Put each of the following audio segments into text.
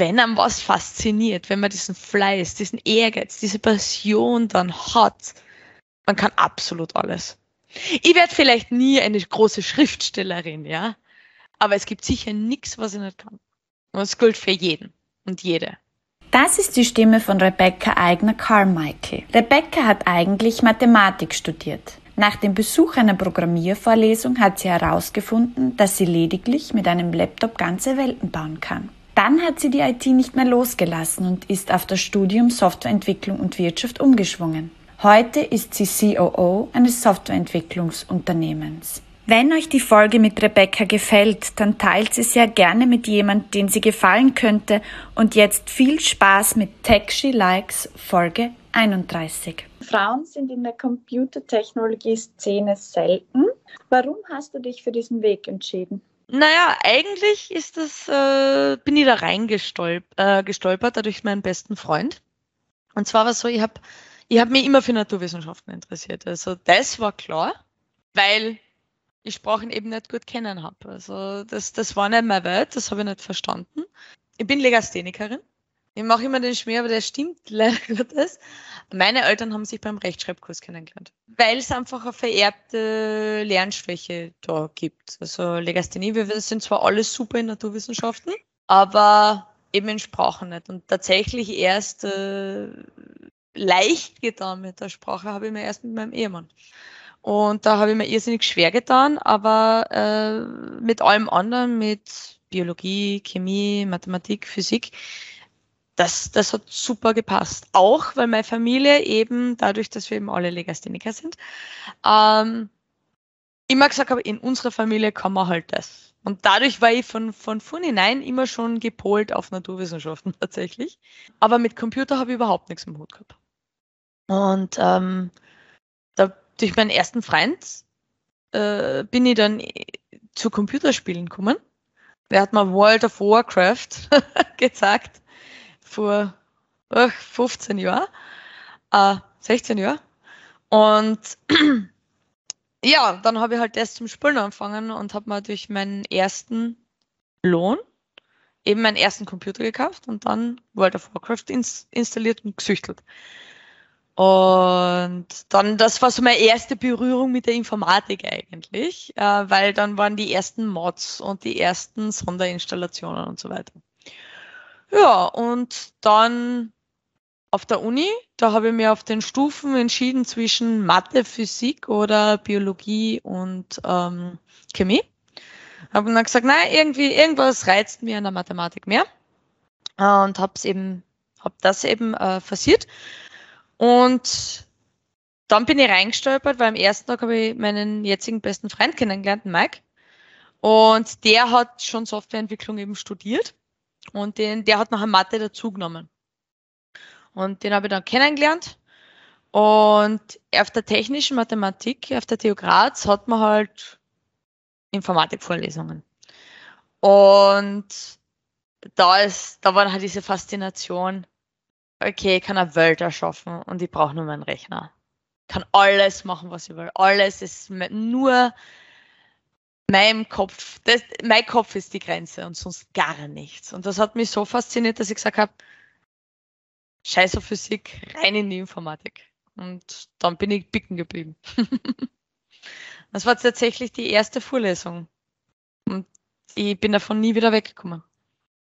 wenn einem was fasziniert, wenn man diesen Fleiß, diesen Ehrgeiz, diese Passion dann hat, man kann absolut alles. Ich werde vielleicht nie eine große Schriftstellerin, ja, aber es gibt sicher nichts, was ich nicht kann. Und es gilt für jeden und jede. Das ist die Stimme von Rebecca Eigner Carmichael. Rebecca hat eigentlich Mathematik studiert. Nach dem Besuch einer Programmiervorlesung hat sie herausgefunden, dass sie lediglich mit einem Laptop ganze Welten bauen kann. Dann hat sie die IT nicht mehr losgelassen und ist auf das Studium Softwareentwicklung und Wirtschaft umgeschwungen. Heute ist sie COO eines Softwareentwicklungsunternehmens. Wenn euch die Folge mit Rebecca gefällt, dann teilt sie sehr gerne mit jemand, den sie gefallen könnte. Und jetzt viel Spaß mit Tech She Likes Folge 31. Frauen sind in der Computertechnologie-Szene selten. Warum hast du dich für diesen Weg entschieden? Naja, eigentlich ist das, äh, bin ich da reingestolpert, äh, gestolpert, dadurch meinen besten Freund. Und zwar war es so, ich habe ich hab mich immer für Naturwissenschaften interessiert. Also das war klar, weil ich Sprachen eben nicht gut kennen habe. Also das, das war nicht meine Welt, das habe ich nicht verstanden. Ich bin Legasthenikerin ich mache immer den Schmäh, aber der stimmt leider Gottes. Meine Eltern haben sich beim Rechtschreibkurs kennengelernt, weil es einfach eine vererbte Lernschwäche da gibt. Also Legasthenie, wir sind zwar alles super in Naturwissenschaften, aber eben in Sprachen nicht. Und tatsächlich erst äh, leicht getan mit der Sprache habe ich mir erst mit meinem Ehemann. Und da habe ich mir irrsinnig schwer getan, aber äh, mit allem anderen, mit Biologie, Chemie, Mathematik, Physik, das, das hat super gepasst. Auch weil meine Familie eben, dadurch, dass wir eben alle Legastheniker sind, ähm, immer gesagt habe, in unserer Familie kann man halt das. Und dadurch war ich von, von vornherein immer schon gepolt auf Naturwissenschaften tatsächlich. Aber mit Computer habe ich überhaupt nichts im Hut gehabt. Und ähm, durch meinen ersten Freund äh, bin ich dann zu Computerspielen gekommen. Der hat mir World of Warcraft gezeigt vor ach, 15 Jahren, äh, 16 Jahren. Und ja, dann habe ich halt das zum Spielen angefangen und habe mir durch meinen ersten Lohn eben meinen ersten Computer gekauft und dann World of Warcraft ins installiert und gesüchtelt. Und dann, das war so meine erste Berührung mit der Informatik eigentlich, äh, weil dann waren die ersten Mods und die ersten Sonderinstallationen und so weiter. Ja, und dann auf der Uni, da habe ich mir auf den Stufen entschieden zwischen Mathe, Physik oder Biologie und ähm, Chemie. Habe dann gesagt, nein, irgendwie irgendwas reizt mir in der Mathematik mehr und habe es eben, habe das eben äh, versiert. Und dann bin ich reingestolpert, weil am ersten Tag habe ich meinen jetzigen besten Freund kennengelernt, Mike. Und der hat schon Softwareentwicklung eben studiert. Und den, der hat nachher Mathe dazugenommen. Und den habe ich dann kennengelernt. Und auf der technischen Mathematik, auf der TU Graz, hat man halt Informatikvorlesungen. Und da ist, da war halt diese Faszination, okay, ich kann eine Welt erschaffen und ich brauche nur meinen Rechner. Ich kann alles machen, was ich will. Alles ist nur meinem Kopf, das, mein Kopf ist die Grenze und sonst gar nichts. Und das hat mich so fasziniert, dass ich gesagt habe, scheiß auf Physik, rein in die Informatik. Und dann bin ich bicken geblieben. das war tatsächlich die erste Vorlesung. Und ich bin davon nie wieder weggekommen.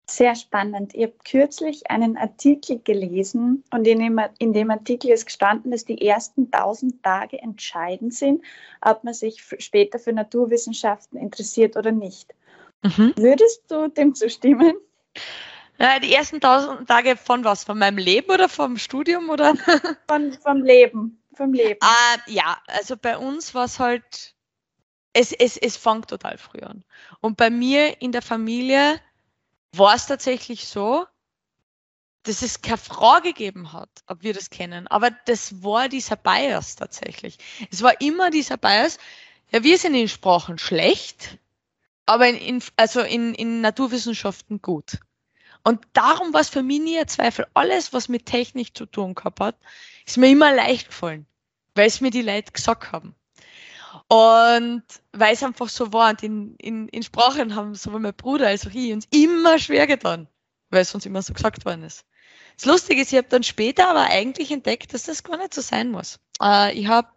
Sehr spannend. Ihr habt kürzlich einen Artikel gelesen und in dem, in dem, Artikel ist gestanden, dass die ersten tausend Tage entscheidend sind, ob man sich später für Naturwissenschaften interessiert oder nicht. Mhm. Würdest du dem zustimmen? Ja, die ersten tausend Tage von was? Von meinem Leben oder vom Studium oder? Von, vom Leben. Vom Leben. Ah, ja, also bei uns war es halt, es, es, es fängt total früh an. Und bei mir in der Familie war es tatsächlich so, dass es keine Frage gegeben hat, ob wir das kennen. Aber das war dieser Bias tatsächlich. Es war immer dieser Bias, ja, wir sind in Sprachen schlecht, aber in, in also in, in Naturwissenschaften gut. Und darum war es für mich nie ein Zweifel. Alles, was mit Technik zu tun gehabt hat, ist mir immer leicht gefallen, weil es mir die Leute gesagt haben. Und weil es einfach so war, und in, in, in Sprachen haben sowohl mein Bruder als auch ich uns immer schwer getan, weil es uns immer so gesagt worden ist. Das Lustige ist, ich habe dann später aber eigentlich entdeckt, dass das gar nicht so sein muss. Äh, ich habe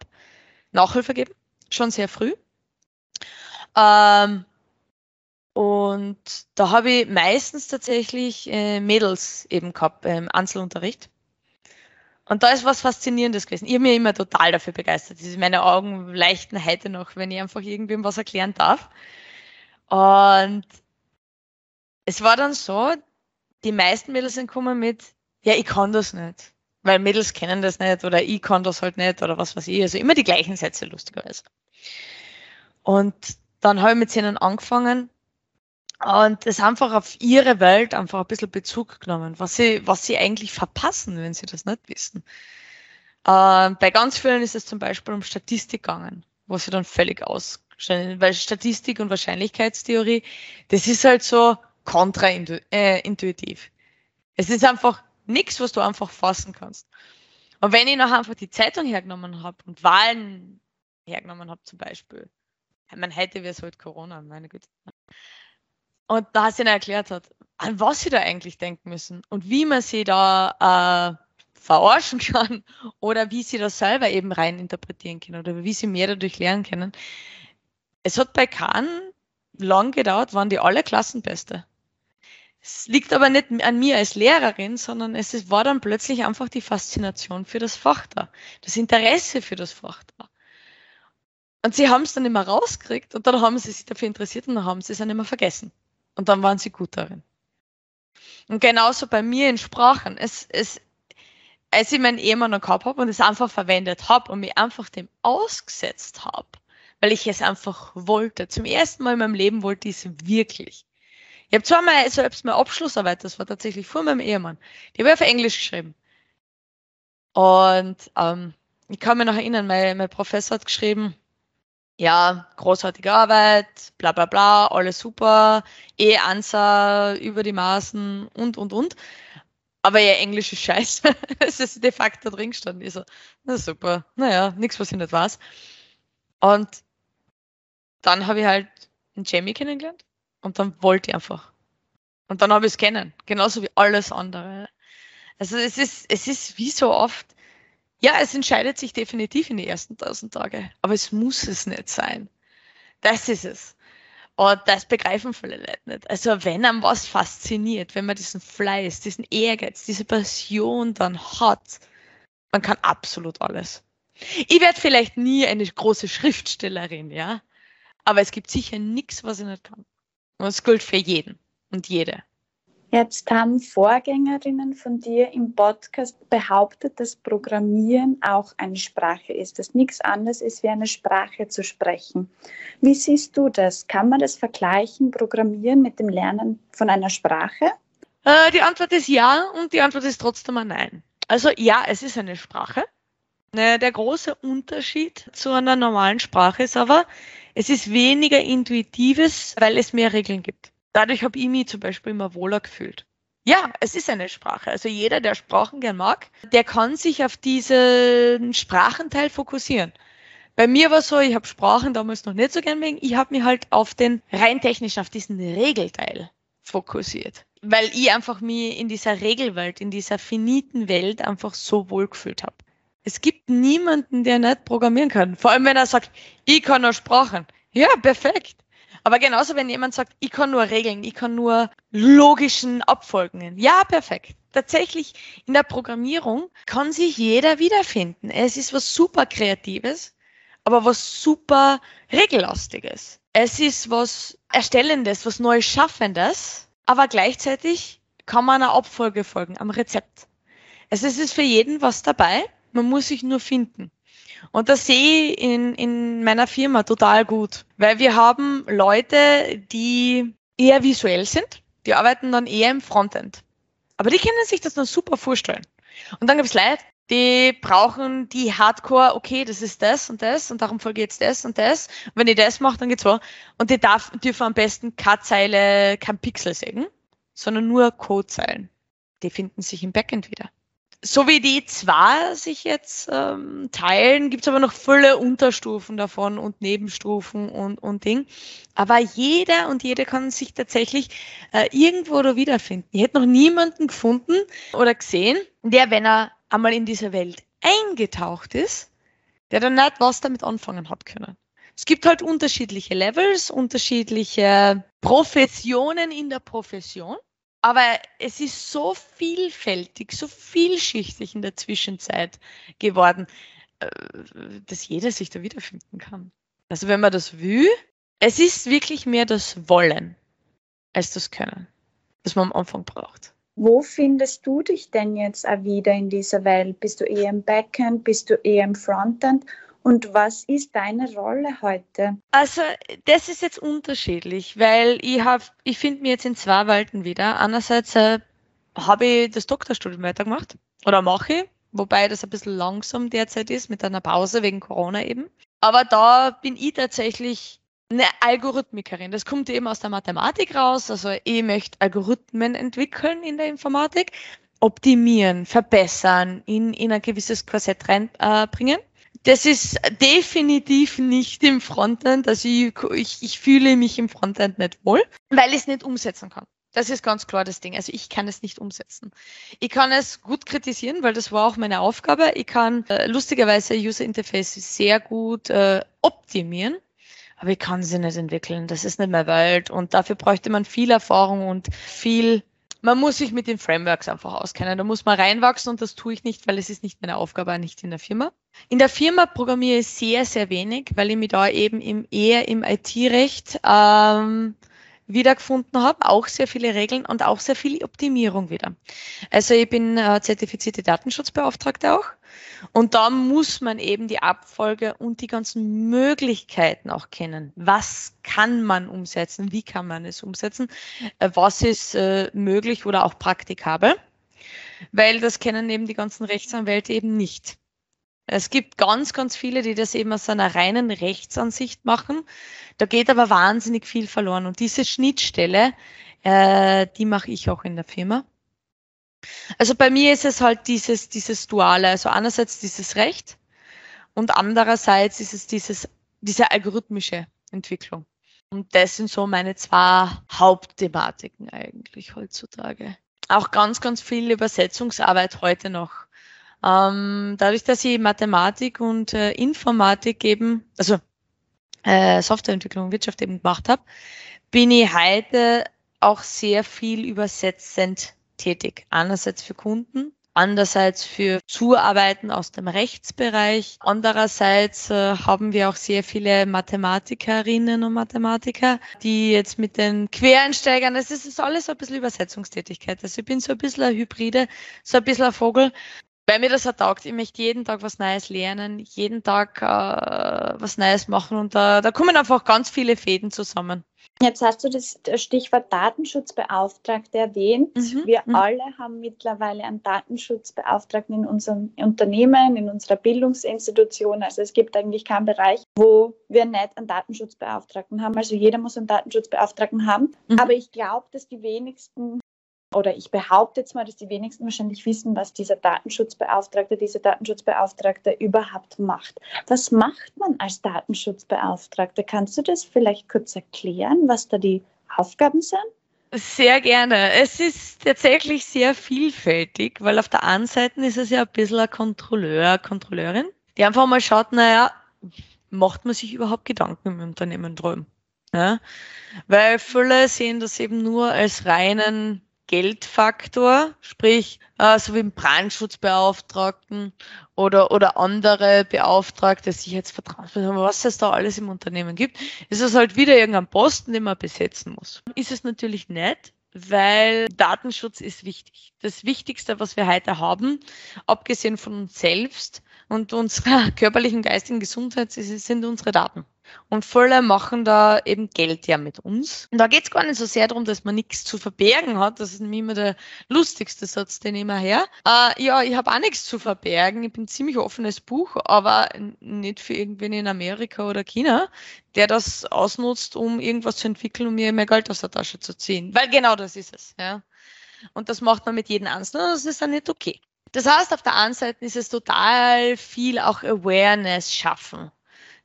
Nachhilfe gegeben, schon sehr früh. Ähm, und da habe ich meistens tatsächlich äh, Mädels eben gehabt im ähm, Einzelunterricht. Und da ist was Faszinierendes gewesen. Ich habe mich immer total dafür begeistert. Meine Augen leichten heute noch, wenn ich einfach irgendwem was erklären darf. Und es war dann so, die meisten Mädels sind gekommen mit, ja, ich kann das nicht. Weil Mädels kennen das nicht oder ich kann das halt nicht oder was weiß ich. Also immer die gleichen Sätze, lustigerweise. Und dann habe ich mit ihnen angefangen und es einfach auf ihre Welt einfach ein bisschen Bezug genommen, was sie, was sie eigentlich verpassen, wenn sie das nicht wissen. Äh, bei ganz vielen ist es zum Beispiel um Statistik gegangen, wo sie dann völlig ausstellen, weil Statistik und Wahrscheinlichkeitstheorie, das ist halt so kontraintuitiv. Es ist einfach nichts, was du einfach fassen kannst. Und wenn ich noch einfach die Zeitung hergenommen habe und Wahlen hergenommen habe zum Beispiel, meine, heute wäre es halt Corona, meine Güte. Und da sie ihnen erklärt hat, an was sie da eigentlich denken müssen und wie man sie da äh, verarschen kann oder wie sie das selber eben rein interpretieren können oder wie sie mehr dadurch lernen können. Es hat bei Kahn lang gedauert, waren die alle Klassenbeste. Es liegt aber nicht an mir als Lehrerin, sondern es war dann plötzlich einfach die Faszination für das Fach da, das Interesse für das Fach da. Und sie haben es dann immer rausgekriegt und dann haben sie sich dafür interessiert und dann haben sie es dann immer vergessen. Und dann waren sie gut darin. Und genauso bei mir in Sprachen. Es, es, als ich meinen Ehemann noch gehabt habe und es einfach verwendet habe und mich einfach dem ausgesetzt habe, weil ich es einfach wollte. Zum ersten Mal in meinem Leben wollte ich es wirklich. Ich habe zwar mal selbst meine Abschlussarbeit, das war tatsächlich vor meinem Ehemann, die habe ich auf Englisch geschrieben. Und ähm, ich kann mich noch erinnern, mein, mein Professor hat geschrieben, ja, großartige Arbeit, bla bla bla, alles super, eh Answer über die Maßen und und und. Aber ja, Englisch ist scheiße. Es ist de facto drin gestanden. Ich so, na super, naja, nichts, was ich nicht weiß. Und dann habe ich halt einen Jamie kennengelernt und dann wollte ich einfach. Und dann habe ich es kennen, genauso wie alles andere. Also es ist, es ist wie so oft, ja, es entscheidet sich definitiv in die ersten tausend Tage, aber es muss es nicht sein. Das ist es. Und das begreifen viele Leute nicht. Also wenn einem was fasziniert, wenn man diesen Fleiß, diesen Ehrgeiz, diese Passion dann hat, man kann absolut alles. Ich werde vielleicht nie eine große Schriftstellerin, ja, aber es gibt sicher nichts, was ich nicht kann. Und es gilt für jeden und jede. Jetzt haben Vorgängerinnen von dir im Podcast behauptet, dass Programmieren auch eine Sprache ist, dass nichts anderes ist, wie eine Sprache zu sprechen. Wie siehst du das? Kann man das vergleichen, Programmieren mit dem Lernen von einer Sprache? Äh, die Antwort ist ja und die Antwort ist trotzdem ein Nein. Also ja, es ist eine Sprache. Ne, der große Unterschied zu einer normalen Sprache ist aber, es ist weniger intuitives, weil es mehr Regeln gibt dadurch habe ich mich zum Beispiel immer wohler gefühlt. Ja, es ist eine Sprache. Also jeder, der Sprachen gern mag, der kann sich auf diesen Sprachenteil fokussieren. Bei mir war so, ich habe Sprachen damals noch nicht so gern wegen, ich habe mich halt auf den rein technischen, auf diesen Regelteil fokussiert. Weil ich einfach mich in dieser Regelwelt, in dieser finiten Welt einfach so wohl gefühlt habe. Es gibt niemanden, der nicht programmieren kann. Vor allem, wenn er sagt, ich kann nur Sprachen. Ja, perfekt. Aber genauso, wenn jemand sagt, ich kann nur Regeln, ich kann nur logischen Abfolgungen. Ja, perfekt. Tatsächlich in der Programmierung kann sich jeder wiederfinden. Es ist was super Kreatives, aber was super Regellastiges. Es ist was Erstellendes, was Neues Schaffendes, aber gleichzeitig kann man einer Abfolge folgen, am Rezept. Also es ist für jeden was dabei, man muss sich nur finden. Und das sehe ich in, in meiner Firma total gut, weil wir haben Leute, die eher visuell sind, die arbeiten dann eher im Frontend. Aber die können sich das dann super vorstellen. Und dann gibt es Leute, die brauchen die Hardcore, okay, das ist das und das und darum folge jetzt das und das. Und wenn ich das mache, dann geht's so. Und die darf, dürfen am besten keine Zeile, kein Pixel sehen. sondern nur Codezeilen. Die finden sich im Backend wieder. So wie die zwar sich jetzt ähm, teilen, gibt's aber noch viele Unterstufen davon und Nebenstufen und, und Ding. Aber jeder und jede kann sich tatsächlich äh, irgendwo da wiederfinden. Ich hätte noch niemanden gefunden oder gesehen, der, wenn er einmal in diese Welt eingetaucht ist, der dann nicht was damit anfangen hat können. Es gibt halt unterschiedliche Levels, unterschiedliche Professionen in der Profession. Aber es ist so vielfältig, so vielschichtig in der Zwischenzeit geworden, äh, dass jeder sich da wiederfinden kann. Also wenn man das will, es ist wirklich mehr das Wollen als das Können, das man am Anfang braucht. Wo findest du dich denn jetzt auch wieder in dieser Welt? Bist du eher im Backend? Bist du eher im Frontend? Und was ist deine Rolle heute? Also, das ist jetzt unterschiedlich, weil ich habe, ich finde mich jetzt in zwei Welten wieder. Einerseits äh, habe ich das Doktorstudium weitergemacht oder mache ich, wobei das ein bisschen langsam derzeit ist mit einer Pause wegen Corona eben. Aber da bin ich tatsächlich eine Algorithmikerin. Das kommt eben aus der Mathematik raus. Also ich möchte Algorithmen entwickeln in der Informatik, optimieren, verbessern, in, in ein gewisses Korsett reinbringen. Äh, das ist definitiv nicht im Frontend. Also ich, ich, ich fühle mich im Frontend nicht wohl, weil ich es nicht umsetzen kann. Das ist ganz klar das Ding. Also ich kann es nicht umsetzen. Ich kann es gut kritisieren, weil das war auch meine Aufgabe. Ich kann äh, lustigerweise User Interface sehr gut äh, optimieren, aber ich kann sie nicht entwickeln. Das ist nicht mehr Welt und dafür bräuchte man viel Erfahrung und viel man muss sich mit den Frameworks einfach auskennen. Da muss man reinwachsen und das tue ich nicht, weil es ist nicht meine Aufgabe, nicht in der Firma. In der Firma programmiere ich sehr, sehr wenig, weil ich mich da eben im, eher im IT-Recht ähm, wiedergefunden habe, auch sehr viele Regeln und auch sehr viel Optimierung wieder. Also ich bin äh, zertifizierte Datenschutzbeauftragte auch und da muss man eben die Abfolge und die ganzen Möglichkeiten auch kennen. Was kann man umsetzen? Wie kann man es umsetzen? Äh, was ist äh, möglich oder auch praktikabel? Weil das kennen eben die ganzen Rechtsanwälte eben nicht. Es gibt ganz, ganz viele, die das eben aus einer reinen Rechtsansicht machen. Da geht aber wahnsinnig viel verloren. Und diese Schnittstelle, äh, die mache ich auch in der Firma. Also bei mir ist es halt dieses, dieses Duale. Also einerseits dieses Recht und andererseits ist es dieses, diese algorithmische Entwicklung. Und das sind so meine zwei Hauptthematiken eigentlich heutzutage. Auch ganz, ganz viel Übersetzungsarbeit heute noch. Ähm, dadurch, dass ich Mathematik und äh, Informatik eben, also äh, Softwareentwicklung, Wirtschaft eben gemacht habe, bin ich heute auch sehr viel übersetzend tätig. Einerseits für Kunden, andererseits für Zuarbeiten aus dem Rechtsbereich. Andererseits äh, haben wir auch sehr viele Mathematikerinnen und Mathematiker, die jetzt mit den Quereinsteigern, das ist alles so ein bisschen Übersetzungstätigkeit. Also ich bin so ein bisschen ein Hybride, so ein bisschen ein Vogel weil mir das ertaugt. Ich möchte jeden Tag was Neues lernen, jeden Tag äh, was Neues machen und da, da kommen einfach ganz viele Fäden zusammen. Jetzt hast du das Stichwort Datenschutzbeauftragte erwähnt. Mhm. Wir mhm. alle haben mittlerweile einen Datenschutzbeauftragten in unserem Unternehmen, in unserer Bildungsinstitution. Also es gibt eigentlich keinen Bereich, wo wir nicht einen Datenschutzbeauftragten haben. Also jeder muss einen Datenschutzbeauftragten haben. Mhm. Aber ich glaube, dass die wenigsten oder ich behaupte jetzt mal, dass die wenigsten wahrscheinlich wissen, was dieser Datenschutzbeauftragte, diese Datenschutzbeauftragte überhaupt macht. Was macht man als Datenschutzbeauftragte? Kannst du das vielleicht kurz erklären, was da die Aufgaben sind? Sehr gerne. Es ist tatsächlich sehr vielfältig, weil auf der einen Seite ist es ja ein bisschen ein Kontrolleur, Kontrolleurin, die einfach mal schaut, naja, macht man sich überhaupt Gedanken im Unternehmen drum? Ja? Weil viele sehen das eben nur als reinen Geldfaktor, sprich äh, so wie im Brandschutzbeauftragten oder, oder andere Beauftragte, Sicherheitsvertrauenspersonen, was es da alles im Unternehmen gibt, ist es halt wieder irgendein Posten, den man besetzen muss. Ist es natürlich nicht, weil Datenschutz ist wichtig. Das Wichtigste, was wir heute haben, abgesehen von uns selbst und unserer körperlichen, geistigen Gesundheit, sind unsere Daten. Und viele machen da eben Geld ja mit uns. Und da geht es gar nicht so sehr darum, dass man nichts zu verbergen hat. Das ist nämlich immer der lustigste Satz, den ich immer her. Äh, ja, ich habe auch nichts zu verbergen. Ich bin ziemlich offenes Buch, aber nicht für irgendwen in Amerika oder China, der das ausnutzt, um irgendwas zu entwickeln, um mir mehr Geld aus der Tasche zu ziehen. Weil genau das ist es. Ja. Und das macht man mit jedem Einzelnen und das ist dann nicht okay. Das heißt, auf der einen Seite ist es total viel auch Awareness schaffen.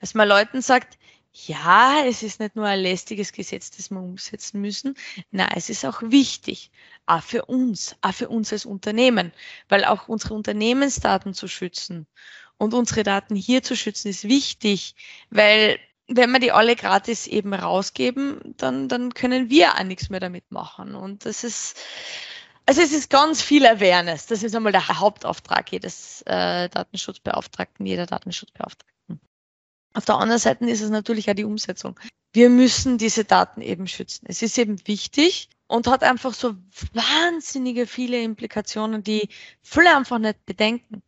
Dass man Leuten sagt, ja, es ist nicht nur ein lästiges Gesetz, das wir umsetzen müssen. Nein, es ist auch wichtig. Auch für uns, auch für uns als Unternehmen. Weil auch unsere Unternehmensdaten zu schützen und unsere Daten hier zu schützen ist wichtig, weil wenn wir die alle gratis eben rausgeben, dann, dann können wir auch nichts mehr damit machen. Und das ist, also es ist ganz viel Awareness. Das ist einmal der Hauptauftrag jedes äh, Datenschutzbeauftragten, jeder Datenschutzbeauftragten. Auf der anderen Seite ist es natürlich auch die Umsetzung. Wir müssen diese Daten eben schützen. Es ist eben wichtig und hat einfach so wahnsinnige viele Implikationen, die viele einfach nicht bedenken.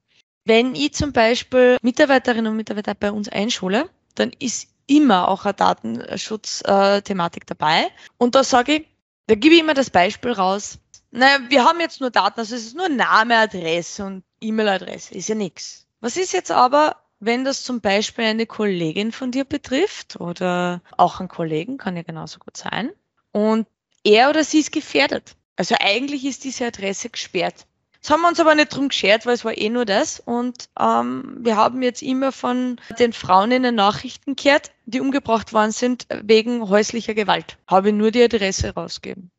Wenn ich zum Beispiel Mitarbeiterinnen und Mitarbeiter bei uns einschule, dann ist immer auch eine Datenschutzthematik dabei. Und da sage ich, da gebe ich immer das Beispiel raus, naja, wir haben jetzt nur Daten, also es ist nur Name, Adresse und E-Mail-Adresse, ist ja nichts. Was ist jetzt aber, wenn das zum Beispiel eine Kollegin von dir betrifft oder auch ein Kollegen, kann ja genauso gut sein, und er oder sie ist gefährdet. Also eigentlich ist diese Adresse gesperrt. Das haben wir uns aber nicht drum geschert, weil es war eh nur das. Und ähm, wir haben jetzt immer von den Frauen in den Nachrichten gehört, die umgebracht worden sind wegen häuslicher Gewalt. Habe nur die Adresse rausgegeben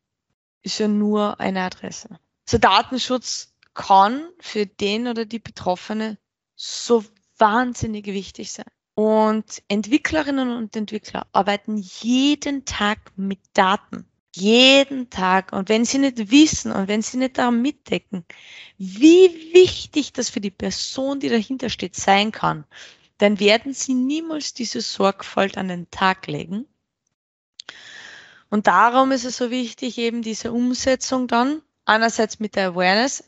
ist ja nur eine Adresse. Also Datenschutz kann für den oder die Betroffene so wahnsinnig wichtig sein. Und Entwicklerinnen und Entwickler arbeiten jeden Tag mit Daten. Jeden Tag. Und wenn sie nicht wissen und wenn sie nicht daran mitdecken, wie wichtig das für die Person, die dahinter steht, sein kann, dann werden sie niemals diese Sorgfalt an den Tag legen und darum ist es so wichtig, eben diese Umsetzung dann, einerseits mit der Awareness,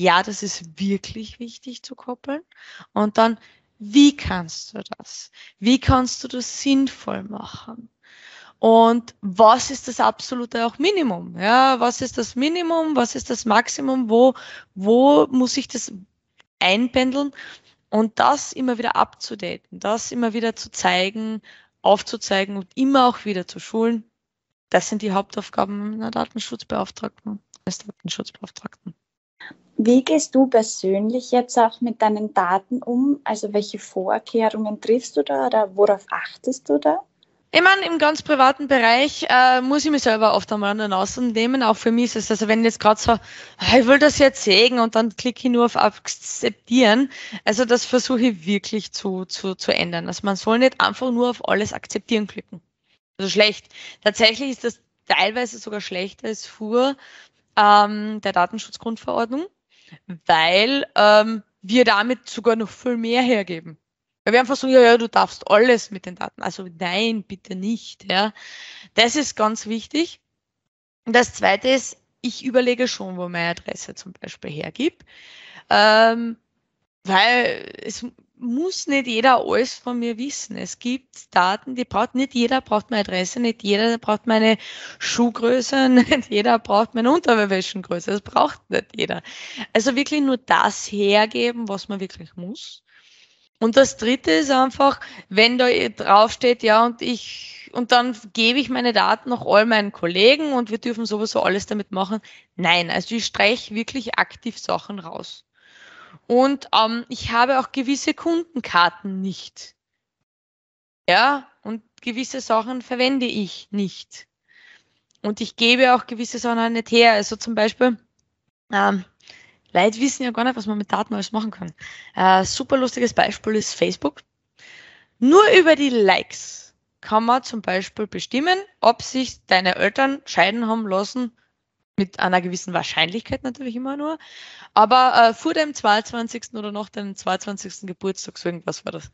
ja, das ist wirklich wichtig zu koppeln. Und dann, wie kannst du das? Wie kannst du das sinnvoll machen? Und was ist das absolute auch Minimum? Ja, was ist das Minimum? Was ist das Maximum? Wo, wo muss ich das einpendeln? Und das immer wieder abzudaten, das immer wieder zu zeigen, aufzuzeigen und immer auch wieder zu schulen. Das sind die Hauptaufgaben einer Datenschutzbeauftragten, des Datenschutzbeauftragten. Wie gehst du persönlich jetzt auch mit deinen Daten um? Also welche Vorkehrungen triffst du da oder worauf achtest du da? Ich meine, im ganz privaten Bereich äh, muss ich mich selber oft einmal an den Außen nehmen. Auch für mich ist es, also wenn jetzt gerade so, ah, ich will das jetzt sägen und dann klicke ich nur auf Akzeptieren. Also das versuche ich wirklich zu, zu, zu ändern. Also man soll nicht einfach nur auf alles Akzeptieren klicken. Also schlecht. Tatsächlich ist das teilweise sogar schlechter als vor ähm, der Datenschutzgrundverordnung, weil ähm, wir damit sogar noch viel mehr hergeben. Weil wir einfach sagen, ja, ja, du darfst alles mit den Daten. Also nein, bitte nicht. Ja. Das ist ganz wichtig. Und das zweite ist, ich überlege schon, wo meine Adresse zum Beispiel hergibt. Ähm, weil es muss nicht jeder alles von mir wissen. Es gibt Daten, die braucht nicht jeder braucht meine Adresse, nicht jeder braucht meine Schuhgröße, nicht jeder braucht meine Unterwäschengröße. Das braucht nicht jeder. Also wirklich nur das hergeben, was man wirklich muss. Und das dritte ist einfach, wenn da draufsteht, ja, und ich, und dann gebe ich meine Daten noch all meinen Kollegen und wir dürfen sowieso alles damit machen. Nein, also ich streiche wirklich aktiv Sachen raus. Und ähm, ich habe auch gewisse Kundenkarten nicht. Ja, und gewisse Sachen verwende ich nicht. Und ich gebe auch gewisse Sachen nicht her. Also zum Beispiel, ähm, Leute wissen ja gar nicht, was man mit Daten alles machen kann. Äh, super lustiges Beispiel ist Facebook. Nur über die Likes kann man zum Beispiel bestimmen, ob sich deine Eltern scheiden haben lassen mit einer gewissen Wahrscheinlichkeit natürlich immer nur. Aber äh, vor dem 22. oder nach dem 22. Geburtstag, so irgendwas war das.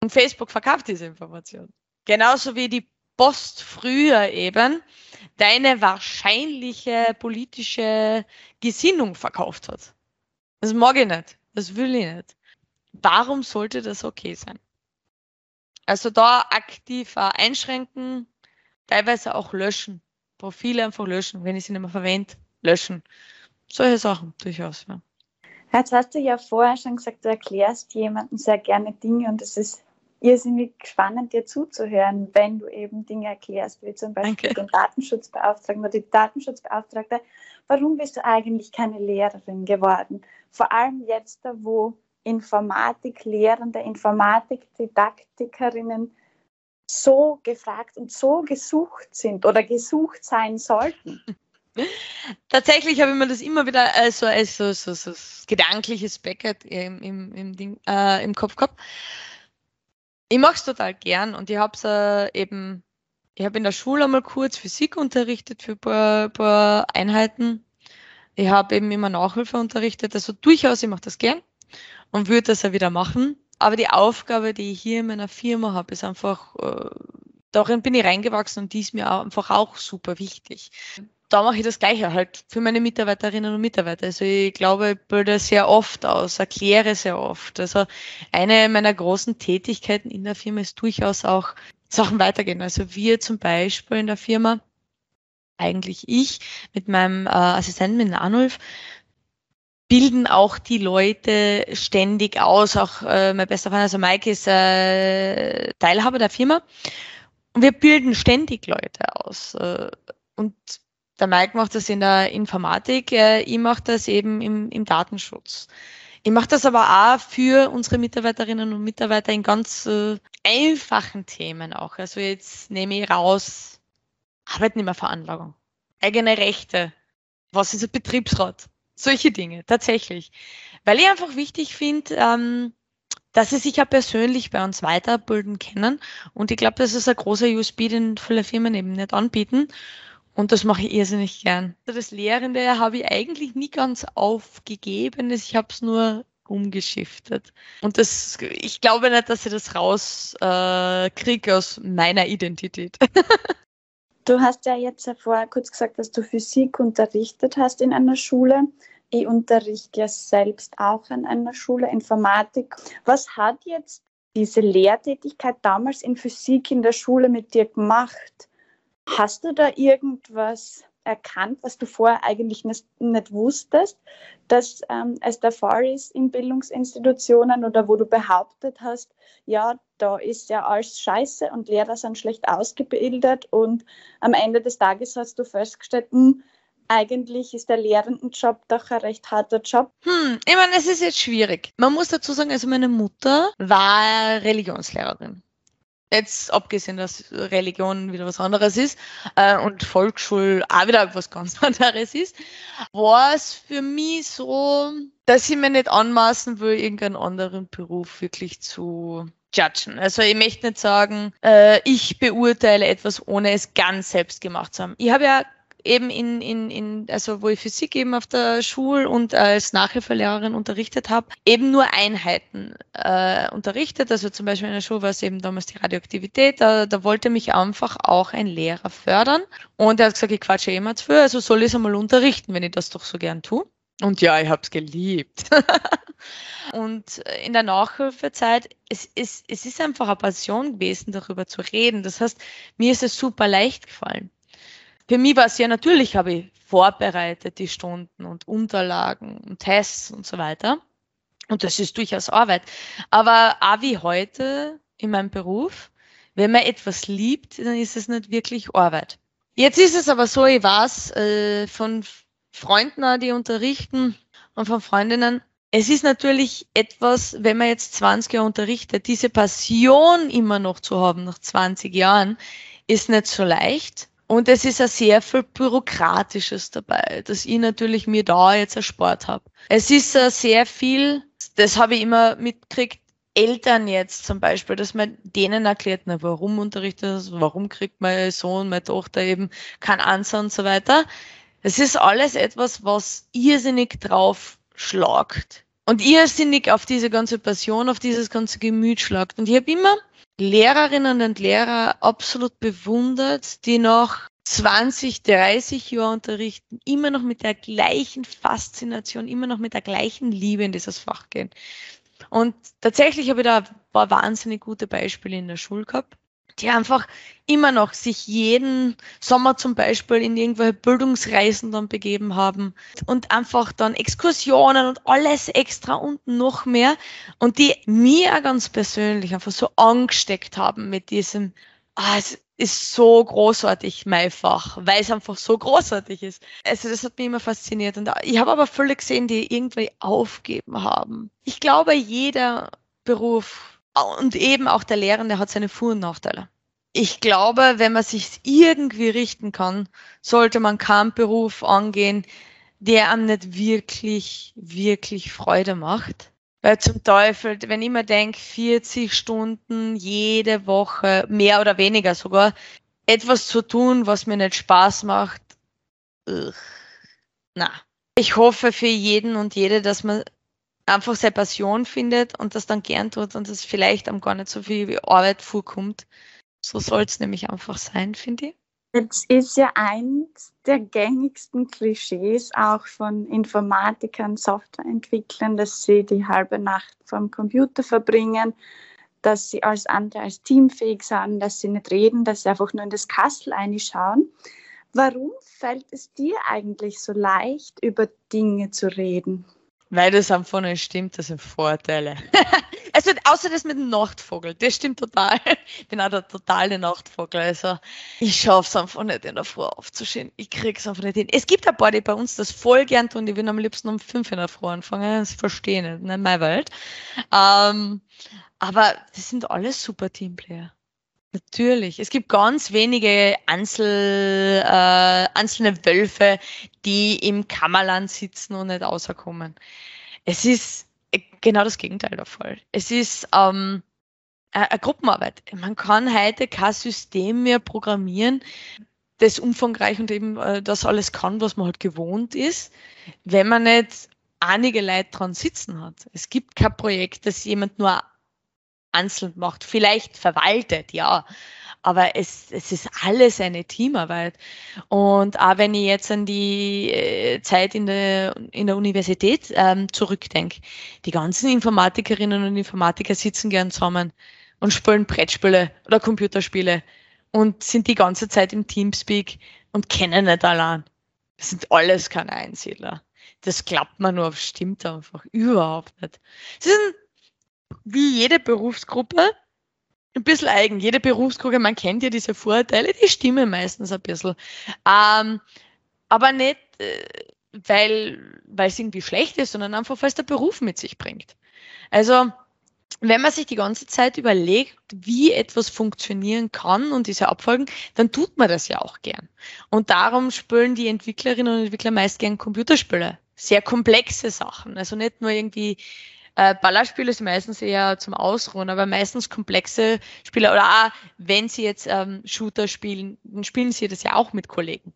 Und Facebook verkauft diese Information. Genauso wie die Post früher eben deine wahrscheinliche politische Gesinnung verkauft hat. Das mag ich nicht. Das will ich nicht. Warum sollte das okay sein? Also da aktiv einschränken, teilweise auch löschen. Profile einfach löschen, wenn ich sie nicht mehr verwende, löschen. Solche Sachen durchaus, ja. Jetzt hast du ja vorher schon gesagt, du erklärst jemandem sehr gerne Dinge und es ist irrsinnig spannend, dir zuzuhören, wenn du eben Dinge erklärst, wie zum Beispiel Danke. den Datenschutzbeauftragten oder die Datenschutzbeauftragte. Warum bist du eigentlich keine Lehrerin geworden? Vor allem jetzt, wo Informatiklehrende, Informatikdidaktikerinnen so gefragt und so gesucht sind oder gesucht sein sollten. Tatsächlich habe ich mir das immer wieder als so, als so, so, so gedankliches Backup im, im, im, Ding, äh, im Kopf gehabt. Ich mache es total gern und ich habe es äh, eben, ich habe in der Schule einmal kurz Physik unterrichtet für ein paar, paar Einheiten. Ich habe eben immer Nachhilfe unterrichtet, also durchaus, ich mache das gern und würde das ja wieder machen. Aber die Aufgabe, die ich hier in meiner Firma habe, ist einfach, äh, darin bin ich reingewachsen und die ist mir auch einfach auch super wichtig da mache ich das Gleiche halt für meine Mitarbeiterinnen und Mitarbeiter. Also ich glaube, ich bilde sehr oft aus, erkläre sehr oft. Also eine meiner großen Tätigkeiten in der Firma ist durchaus auch Sachen weitergehen. Also wir zum Beispiel in der Firma, eigentlich ich mit meinem äh, Assistenten, mit Anulf, bilden auch die Leute ständig aus. Auch äh, mein bester Freund, also Mike, ist äh, Teilhaber der Firma. Und wir bilden ständig Leute aus. Äh, und der Mike macht das in der Informatik, äh, ich mache das eben im, im Datenschutz. Ich mache das aber auch für unsere Mitarbeiterinnen und Mitarbeiter in ganz äh, einfachen Themen auch. Also jetzt nehme ich raus Arbeitnehmerveranlagung, eigene Rechte, was ist ein Betriebsrat, solche Dinge, tatsächlich. Weil ich einfach wichtig finde, ähm, dass sie sich ja persönlich bei uns weiterbilden können. Und ich glaube, das ist ein großer USB, den viele Firmen eben nicht anbieten. Und das mache ich irrsinnig gern. Also das Lehrende habe ich eigentlich nie ganz aufgegeben. Ich habe es nur umgeschiftet. Und das, ich glaube nicht, dass ich das rauskriege äh, aus meiner Identität. du hast ja jetzt vorher kurz gesagt, dass du Physik unterrichtet hast in einer Schule. Ich unterrichte ja selbst auch an einer Schule Informatik. Was hat jetzt diese Lehrtätigkeit damals in Physik in der Schule mit dir gemacht? Hast du da irgendwas erkannt, was du vorher eigentlich nicht, wusstest, dass ähm, es der Fall ist in Bildungsinstitutionen oder wo du behauptet hast, ja, da ist ja alles scheiße und Lehrer sind schlecht ausgebildet und am Ende des Tages hast du festgestellt, hm, eigentlich ist der Lehrendenjob doch ein recht harter Job. Hm, ich meine, es ist jetzt schwierig. Man muss dazu sagen, also meine Mutter war Religionslehrerin jetzt abgesehen, dass Religion wieder was anderes ist äh, und Volksschule auch wieder was ganz anderes ist, war es für mich so, dass ich mir nicht anmaßen will, irgendeinen anderen Beruf wirklich zu judgen. Also ich möchte nicht sagen, äh, ich beurteile etwas, ohne es ganz selbst gemacht zu haben. Ich habe ja eben in, in, in, also wo ich Physik eben auf der Schule und als Nachhilfelehrerin unterrichtet habe, eben nur Einheiten äh, unterrichtet. Also zum Beispiel in der Schule war es eben damals die Radioaktivität, da, da wollte mich einfach auch ein Lehrer fördern. Und er hat gesagt, ich quatsche zu viel, also soll ich es einmal unterrichten, wenn ich das doch so gern tue. Und ja, ich habe es geliebt. und in der Nachhilfezeit, es, es, es ist einfach eine Passion gewesen, darüber zu reden. Das heißt, mir ist es super leicht gefallen für mich war es ja natürlich, habe ich vorbereitet die Stunden und Unterlagen und Tests und so weiter. Und das ist durchaus Arbeit. Aber auch wie heute in meinem Beruf, wenn man etwas liebt, dann ist es nicht wirklich Arbeit. Jetzt ist es aber so, ich weiß äh, von Freunden, die unterrichten und von Freundinnen, es ist natürlich etwas, wenn man jetzt 20 Jahre unterrichtet, diese Passion immer noch zu haben nach 20 Jahren, ist nicht so leicht. Und es ist ja sehr viel Bürokratisches dabei, dass ich natürlich mir da jetzt erspart habe. Es ist sehr viel, das habe ich immer mitgekriegt, Eltern jetzt zum Beispiel, dass man denen erklärt, na, warum unterrichtet das, warum kriegt mein Sohn, meine Tochter eben keinen Ansatz und so weiter. Das ist alles etwas, was irrsinnig drauf schlagt. Und irrsinnig auf diese ganze Passion, auf dieses ganze Gemüt schlagt. Und ich habe immer Lehrerinnen und Lehrer absolut bewundert, die noch 20, 30 Jahre unterrichten, immer noch mit der gleichen Faszination, immer noch mit der gleichen Liebe in dieses Fach gehen. Und tatsächlich habe ich da ein paar wahnsinnig gute Beispiele in der Schule gehabt, die einfach immer noch sich jeden Sommer zum Beispiel in irgendwelche Bildungsreisen dann begeben haben und einfach dann Exkursionen und alles extra und noch mehr und die mir ganz persönlich einfach so angesteckt haben mit diesem, ah, es ist so großartig, mehrfach, weil es einfach so großartig ist. Also das hat mich immer fasziniert. Und ich habe aber viele gesehen, die irgendwie aufgeben haben. Ich glaube, jeder Beruf und eben auch der Lehrende hat seine Vor- und Nachteile. Ich glaube, wenn man sich irgendwie richten kann, sollte man keinen Beruf angehen, der einem nicht wirklich, wirklich Freude macht. Weil zum Teufel, wenn ich mir denke, 40 Stunden jede Woche, mehr oder weniger sogar, etwas zu tun, was mir nicht Spaß macht, na. Ich hoffe für jeden und jede, dass man einfach seine Passion findet und das dann gern tut und das vielleicht am gar nicht so viel Arbeit vorkommt. So soll es nämlich einfach sein, finde ich. Jetzt ist ja eins der gängigsten Klischees auch von Informatikern, Softwareentwicklern, dass sie die halbe Nacht vorm Computer verbringen, dass sie als andere als teamfähig sind, dass sie nicht reden, dass sie einfach nur in das Kastel einschauen. Warum fällt es dir eigentlich so leicht, über Dinge zu reden? Weil das einfach nicht stimmt, das sind Vorteile. also außer das mit dem Nachtvogel, das stimmt total. Ich bin auch der totale Nachtvogel. Also ich schaffe es einfach nicht in der Früh aufzustehen. Ich kriege es einfach nicht hin. Es gibt ein paar, die bei uns das voll gern tun, die würden am liebsten um fünf in der Früh anfangen. Das verstehe ich nicht, nicht meine Welt. Ähm, aber das sind alles super Teamplayer. Natürlich. Es gibt ganz wenige Einzel, äh, einzelne Wölfe, die im Kammerland sitzen und nicht außerkommen. Es ist äh, genau das Gegenteil der Fall. Es ist ähm, eine Gruppenarbeit. Man kann heute kein System mehr programmieren, das umfangreich und eben äh, das alles kann, was man halt gewohnt ist, wenn man nicht einige Leute dran sitzen hat. Es gibt kein Projekt, das jemand nur einzeln macht, vielleicht verwaltet, ja. Aber es, es ist alles eine Teamarbeit. Und auch wenn ich jetzt an die äh, Zeit in der, in der Universität ähm, zurückdenke, die ganzen Informatikerinnen und Informatiker sitzen gern zusammen und spielen Brettspiele oder Computerspiele und sind die ganze Zeit im Teamspeak und kennen nicht allein. Das sind alles keine Einsiedler. Das klappt man nur, stimmt einfach überhaupt nicht. Sie sind wie jede Berufsgruppe ein bisschen eigen. Jede Berufsgruppe, man kennt ja diese Vorteile, die stimmen meistens ein bisschen. Ähm, aber nicht, äh, weil, weil es irgendwie schlecht ist, sondern einfach, weil es der Beruf mit sich bringt. Also, wenn man sich die ganze Zeit überlegt, wie etwas funktionieren kann und diese Abfolgen, dann tut man das ja auch gern. Und darum spielen die Entwicklerinnen und Entwickler meist gern Computerspiele. Sehr komplexe Sachen. Also nicht nur irgendwie äh, Ballerspiele sind meistens eher zum Ausruhen, aber meistens komplexe Spiele oder auch, wenn sie jetzt ähm, Shooter spielen, dann spielen sie das ja auch mit Kollegen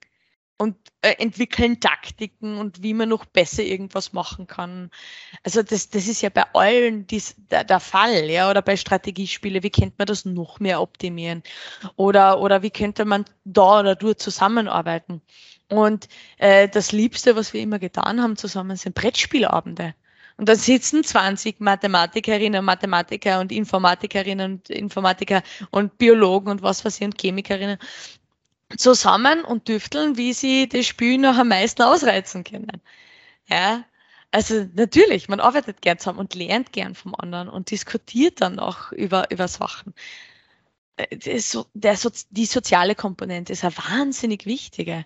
und äh, entwickeln Taktiken und wie man noch besser irgendwas machen kann. Also das, das ist ja bei allen dies, der, der Fall, ja, oder bei Strategiespiele, wie könnte man das noch mehr optimieren? Oder, oder wie könnte man da oder dort zusammenarbeiten? Und äh, das Liebste, was wir immer getan haben zusammen, sind Brettspielabende. Und da sitzen 20 Mathematikerinnen und Mathematiker und Informatikerinnen und Informatiker und Biologen und was weiß ich und Chemikerinnen zusammen und düfteln, wie sie das Spiel noch am meisten ausreizen können. Ja, also natürlich, man arbeitet gern zusammen und lernt gern vom anderen und diskutiert dann auch über, über Sachen. Äh, so, der, die soziale Komponente ist eine wahnsinnig wichtige.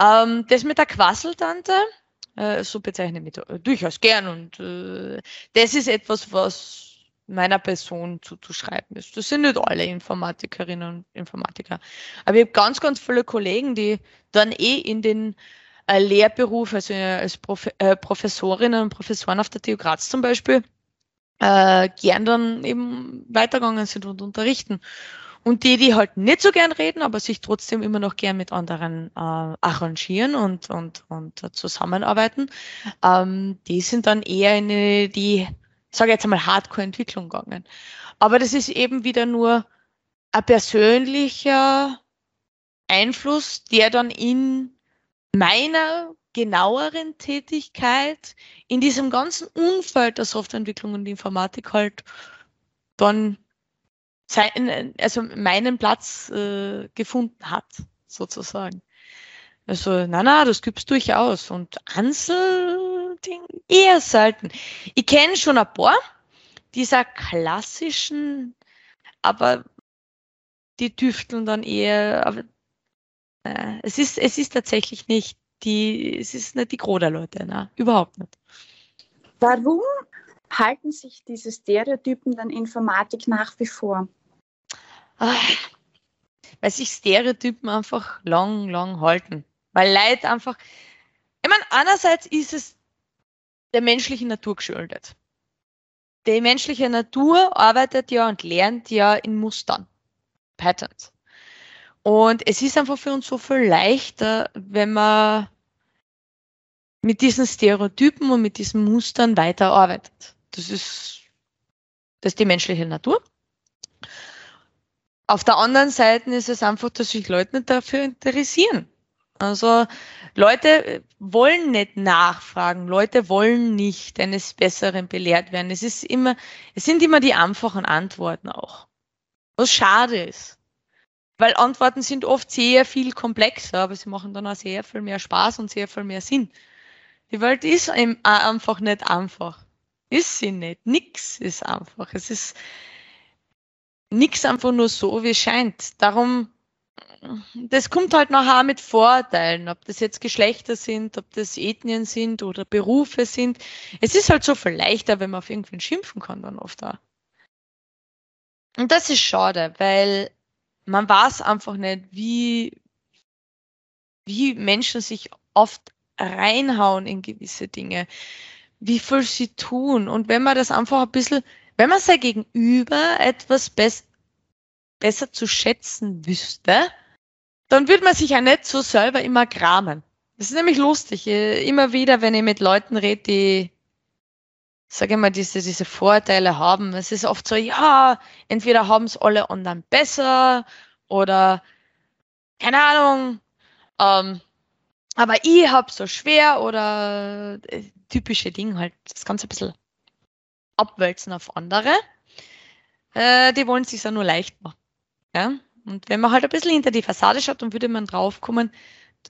Ähm, das mit der Quasseltante, äh, so bezeichne ich mich durchaus gern. Und äh, das ist etwas, was meiner Person zuzuschreiben ist. Das sind nicht alle Informatikerinnen und Informatiker. Aber ich habe ganz, ganz viele Kollegen, die dann eh in den äh, Lehrberuf, also als Prof äh, Professorinnen und Professoren auf der TU Graz zum Beispiel, äh, gern dann eben weitergegangen sind und unterrichten. Und die, die halt nicht so gern reden, aber sich trotzdem immer noch gern mit anderen äh, arrangieren und, und, und zusammenarbeiten, ähm, die sind dann eher in die, sage jetzt einmal, Hardcore-Entwicklung gegangen. Aber das ist eben wieder nur ein persönlicher Einfluss, der dann in meiner genaueren Tätigkeit in diesem ganzen Umfeld der Softwareentwicklung und Informatik halt dann sein, also meinen Platz äh, gefunden hat, sozusagen. Also, na, na, das gibt's durchaus. Und Ansel-Ding eher selten. Ich kenne schon ein paar dieser klassischen, aber die tüfteln dann eher, aber äh, es ist, es ist tatsächlich nicht die, es ist nicht die Gros Leute, ne? überhaupt nicht. Warum halten sich diese Stereotypen dann Informatik nach wie vor? Ach, weil sich Stereotypen einfach lang, lang halten. Weil Leid einfach, ich meine, einerseits ist es der menschlichen Natur geschuldet. Die menschliche Natur arbeitet ja und lernt ja in Mustern, Patterns. Und es ist einfach für uns so viel leichter, wenn man mit diesen Stereotypen und mit diesen Mustern weiterarbeitet. Das ist, das ist die menschliche Natur. Auf der anderen Seite ist es einfach, dass sich Leute nicht dafür interessieren. Also Leute wollen nicht nachfragen, Leute wollen nicht eines Besseren belehrt werden. Es ist immer, es sind immer die einfachen Antworten auch. Was schade ist. Weil Antworten sind oft sehr viel komplexer, aber sie machen dann auch sehr viel mehr Spaß und sehr viel mehr Sinn. Die Welt ist einfach nicht einfach. Ist sie nicht. Nix ist einfach. Es ist nix einfach nur so, wie es scheint. Darum, das kommt halt nachher mit Vorteilen, ob das jetzt Geschlechter sind, ob das Ethnien sind oder Berufe sind. Es ist halt so viel leichter, wenn man auf irgendwen schimpfen kann dann oft da. Und das ist schade, weil man weiß einfach nicht, wie, wie Menschen sich oft reinhauen in gewisse Dinge, wie viel sie tun. Und wenn man das einfach ein bisschen, wenn man sein Gegenüber etwas best, besser zu schätzen wüsste, dann würde man sich ja nicht so selber immer kramen. Das ist nämlich lustig. Immer wieder, wenn ich mit Leuten rede, die, sage ich mal, diese, diese Vorteile haben, es ist oft so, ja, entweder haben es alle anderen besser oder keine Ahnung, ähm, aber ich habe so schwer oder äh, typische Dinge halt, das Ganze ein bisschen abwälzen auf andere. Äh, die wollen es sich ja nur leicht machen. Ja? Und wenn man halt ein bisschen hinter die Fassade schaut, dann würde man draufkommen,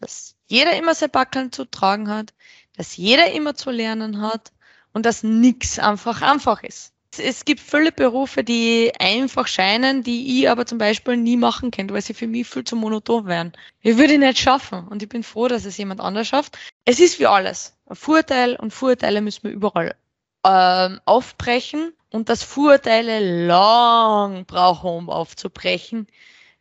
dass jeder immer sein Backeln zu tragen hat, dass jeder immer zu lernen hat und dass nichts einfach einfach ist es gibt viele Berufe, die einfach scheinen, die ich aber zum Beispiel nie machen könnte, weil sie für mich viel zu monoton wären. Ich würde ich nicht schaffen und ich bin froh, dass es jemand anders schafft. Es ist wie alles. Ein Vorteil und Vorteile müssen wir überall ähm, aufbrechen und dass Vorteile lang brauchen, um aufzubrechen,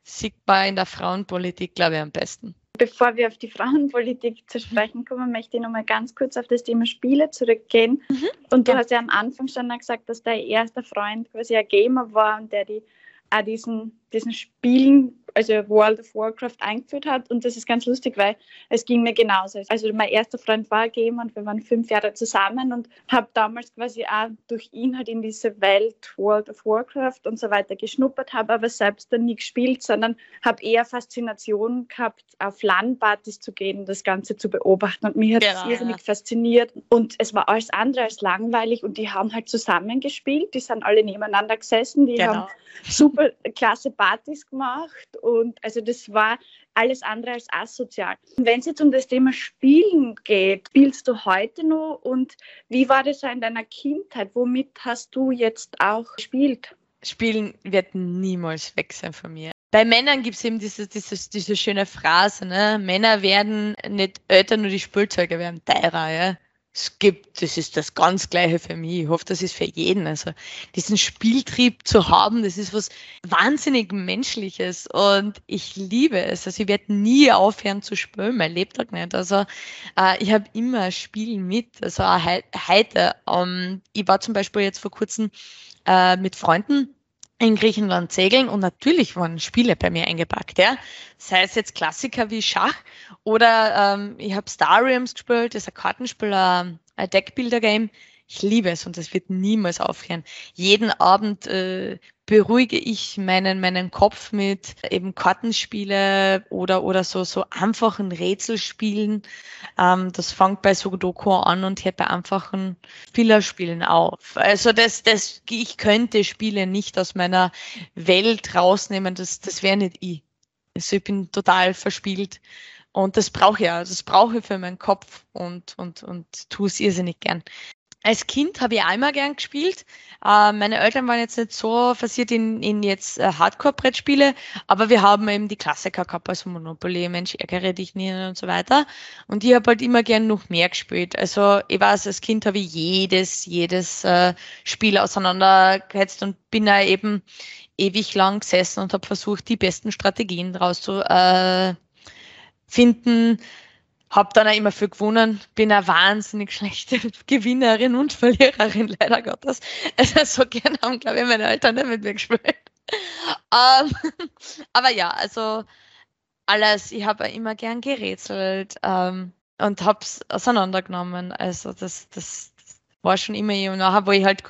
sieht man in der Frauenpolitik, glaube ich, am besten. Bevor wir auf die Frauenpolitik zu sprechen kommen, möchte ich noch mal ganz kurz auf das Thema Spiele zurückgehen. Mhm. Und du ja. hast ja am Anfang schon gesagt, dass dein erster Freund quasi ein Gamer war und der die auch diesen, diesen Spielen also World of Warcraft eingeführt hat. Und das ist ganz lustig, weil es ging mir genauso. Also mein erster Freund war Gamer und wir waren fünf Jahre zusammen und habe damals quasi auch durch ihn halt in diese Welt World of Warcraft und so weiter geschnuppert, habe aber selbst dann nie gespielt, sondern habe eher Faszination gehabt, auf LAN-Partys zu gehen, das Ganze zu beobachten. Und mich hat genau, das irrsinnig ja. fasziniert. Und es war alles andere als langweilig und die haben halt zusammen gespielt, die sind alle nebeneinander gesessen, die genau. haben super klasse Partys gemacht und also das war alles andere als asozial. Wenn es jetzt um das Thema Spielen geht, spielst du heute noch und wie war das in deiner Kindheit? Womit hast du jetzt auch gespielt? Spielen wird niemals weg sein von mir. Bei Männern gibt es eben diese, diese, diese schöne Phrase, ne? Männer werden nicht älter, nur die Spielzeuge werden teurer, ja es gibt, das ist das ganz Gleiche für mich. Ich hoffe, das ist für jeden. Also diesen Spieltrieb zu haben, das ist was wahnsinnig Menschliches und ich liebe es. Also ich werde nie aufhören zu spielen, mein Lebtag nicht. Also äh, ich habe immer ein Spiel mit. Also auch heute. Ähm, ich war zum Beispiel jetzt vor kurzem äh, mit Freunden in Griechenland segeln und natürlich waren Spiele bei mir eingepackt, ja. Sei es jetzt Klassiker wie Schach oder ähm, ich habe Star Realms gespielt, das ist ein Kartenspiel, ein Deckbuilder-Game. Ich liebe es und das wird niemals aufhören. Jeden Abend äh, beruhige ich meinen, meinen Kopf mit eben Kartenspiele oder, oder so, so einfachen Rätselspielen. Ähm, das fängt bei Sudoku an und hört bei einfachen Spielerspielen auf. Also das, das, ich könnte Spiele nicht aus meiner Welt rausnehmen, das, das wäre nicht ich. Also ich bin total verspielt. Und das brauche ich ja, das brauche ich für meinen Kopf und, und, und tue es irrsinnig gern als Kind habe ich einmal gern gespielt. Äh, meine Eltern waren jetzt nicht so versiert in, in jetzt äh, Hardcore-Brettspiele, aber wir haben eben die Klassiker gehabt, also Monopoly, Mensch, ärgere dich nie und so weiter. Und ich habe halt immer gern noch mehr gespielt. Also ich weiß, als Kind habe ich jedes, jedes äh, Spiel auseinandergehetzt und bin da eben ewig lang gesessen und habe versucht, die besten Strategien draus zu äh, finden hab dann auch immer viel gewonnen, bin eine wahnsinnig schlechte Gewinnerin und Verliererin, leider Gottes. Also so gern haben, glaube ich, meine Eltern nicht mit mir gespielt. Um, ähm, aber ja, also alles, ich habe immer gern gerätselt um, und habe es auseinandergenommen. Also das, das, war schon immer nachher, wo ich halt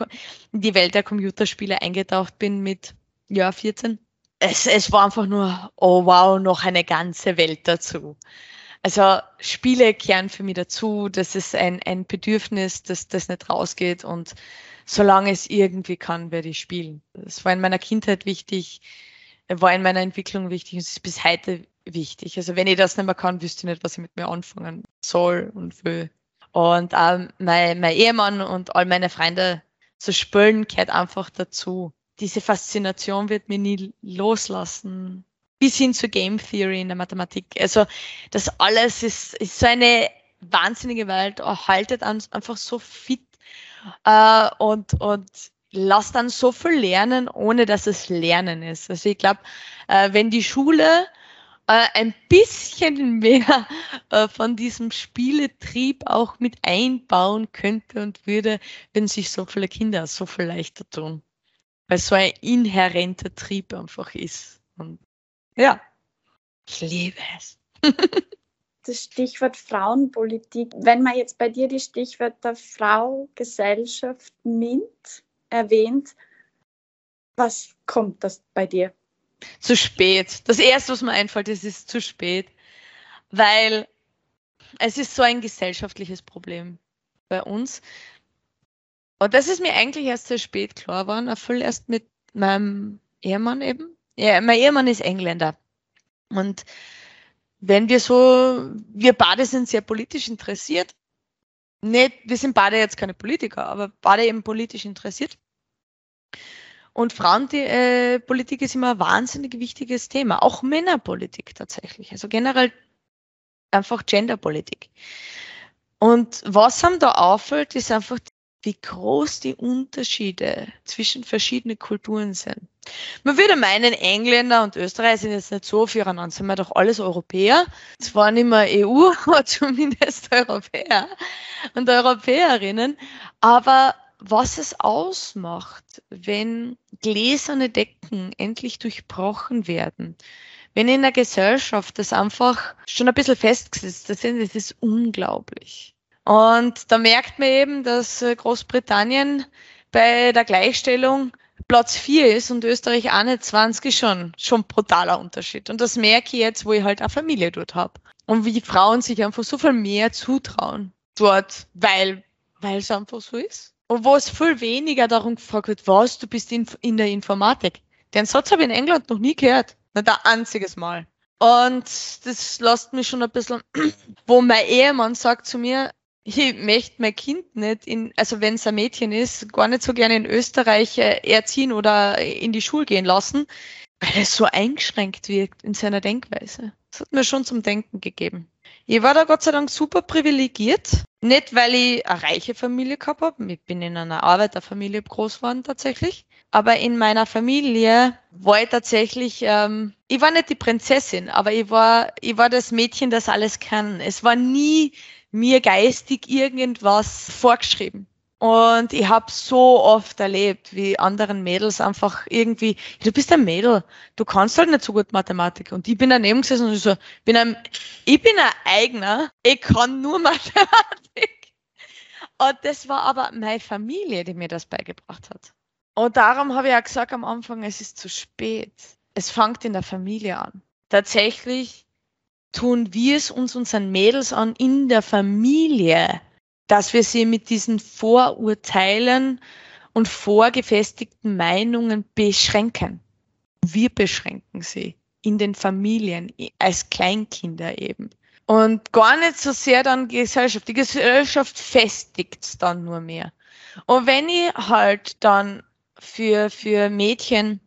in die Welt der Computerspiele eingetaucht bin mit ja, 14. Es, es war einfach nur, oh wow, noch eine ganze Welt dazu. Also Spiele kehren für mich dazu. Das ist ein, ein Bedürfnis, dass das nicht rausgeht. Und solange es irgendwie kann, werde ich spielen. Das war in meiner Kindheit wichtig, war in meiner Entwicklung wichtig und es ist bis heute wichtig. Also wenn ich das nicht mehr kann, wüsste ich nicht, was ich mit mir anfangen soll und will. Und ähm, mein, mein Ehemann und all meine Freunde zu spielen gehört einfach dazu. Diese Faszination wird mir nie loslassen bis hin zur Game Theory in der Mathematik. Also das alles ist, ist so eine wahnsinnige Welt, haltet einfach so fit äh, und, und lasst dann so viel lernen, ohne dass es Lernen ist. Also ich glaube, äh, wenn die Schule äh, ein bisschen mehr äh, von diesem Spieletrieb auch mit einbauen könnte und würde, wenn sich so viele Kinder so viel leichter tun. Weil so ein inhärenter Trieb einfach ist. Und ja, ich liebe es. das Stichwort Frauenpolitik. Wenn man jetzt bei dir die Stichwörter Frau, Gesellschaft, MINT erwähnt, was kommt das bei dir? Zu spät. Das erste, was mir einfällt, ist, ist zu spät. Weil es ist so ein gesellschaftliches Problem bei uns. Und das ist mir eigentlich erst sehr spät klar geworden, erfüllt erst mit meinem Ehemann eben. Ja, mein Ehemann ist Engländer. Und wenn wir so, wir beide sind sehr politisch interessiert. Nicht, wir sind beide jetzt keine Politiker, aber beide eben politisch interessiert. Und Frauenpolitik äh, ist immer ein wahnsinnig wichtiges Thema. Auch Männerpolitik tatsächlich. Also generell einfach Genderpolitik. Und was einem da auffällt, ist einfach wie groß die Unterschiede zwischen verschiedenen Kulturen sind. Man würde meinen, Engländer und Österreicher sind jetzt nicht so füreinander, sind wir doch alles Europäer. Zwar nicht mehr EU, aber zumindest Europäer und Europäerinnen. Aber was es ausmacht, wenn gläserne Decken endlich durchbrochen werden, wenn in der Gesellschaft das einfach schon ein bisschen festgesetzt ist, das ist unglaublich. Und da merkt man eben, dass Großbritannien bei der Gleichstellung Platz 4 ist und Österreich auch nicht 20 ist schon, schon brutaler Unterschied. Und das merke ich jetzt, wo ich halt eine Familie dort habe. Und wie Frauen sich einfach so viel mehr zutrauen dort, weil, weil es einfach so ist. Und wo es viel weniger darum gefragt wird, was, du bist in, in der Informatik. Den Satz habe ich in England noch nie gehört. Nicht ein einziges Mal. Und das lässt mich schon ein bisschen, wo mein Ehemann sagt zu mir, ich möchte mein Kind nicht in, also wenn es ein Mädchen ist, gar nicht so gerne in Österreich äh, erziehen oder in die Schule gehen lassen, weil es so eingeschränkt wirkt in seiner Denkweise. Das hat mir schon zum Denken gegeben. Ich war da Gott sei Dank super privilegiert. Nicht, weil ich eine reiche Familie gehabt habe. Ich bin in einer Arbeiterfamilie groß geworden tatsächlich. Aber in meiner Familie war ich tatsächlich, ähm, ich war nicht die Prinzessin, aber ich war, ich war das Mädchen, das alles kann. Es war nie mir geistig irgendwas vorgeschrieben. Und ich habe so oft erlebt, wie anderen Mädels einfach irgendwie, du bist ein Mädel, du kannst halt nicht so gut Mathematik. Und ich bin daneben gesessen und ich so, bin ein, ich bin ein Eigner, ich kann nur Mathematik. Und das war aber meine Familie, die mir das beigebracht hat. Und darum habe ich ja gesagt am Anfang, es ist zu spät. Es fängt in der Familie an. Tatsächlich tun wir es uns unseren Mädels an in der Familie, dass wir sie mit diesen Vorurteilen und vorgefestigten Meinungen beschränken. Wir beschränken sie in den Familien als Kleinkinder eben. Und gar nicht so sehr dann Gesellschaft. Die Gesellschaft festigt es dann nur mehr. Und wenn ich halt dann für, für Mädchen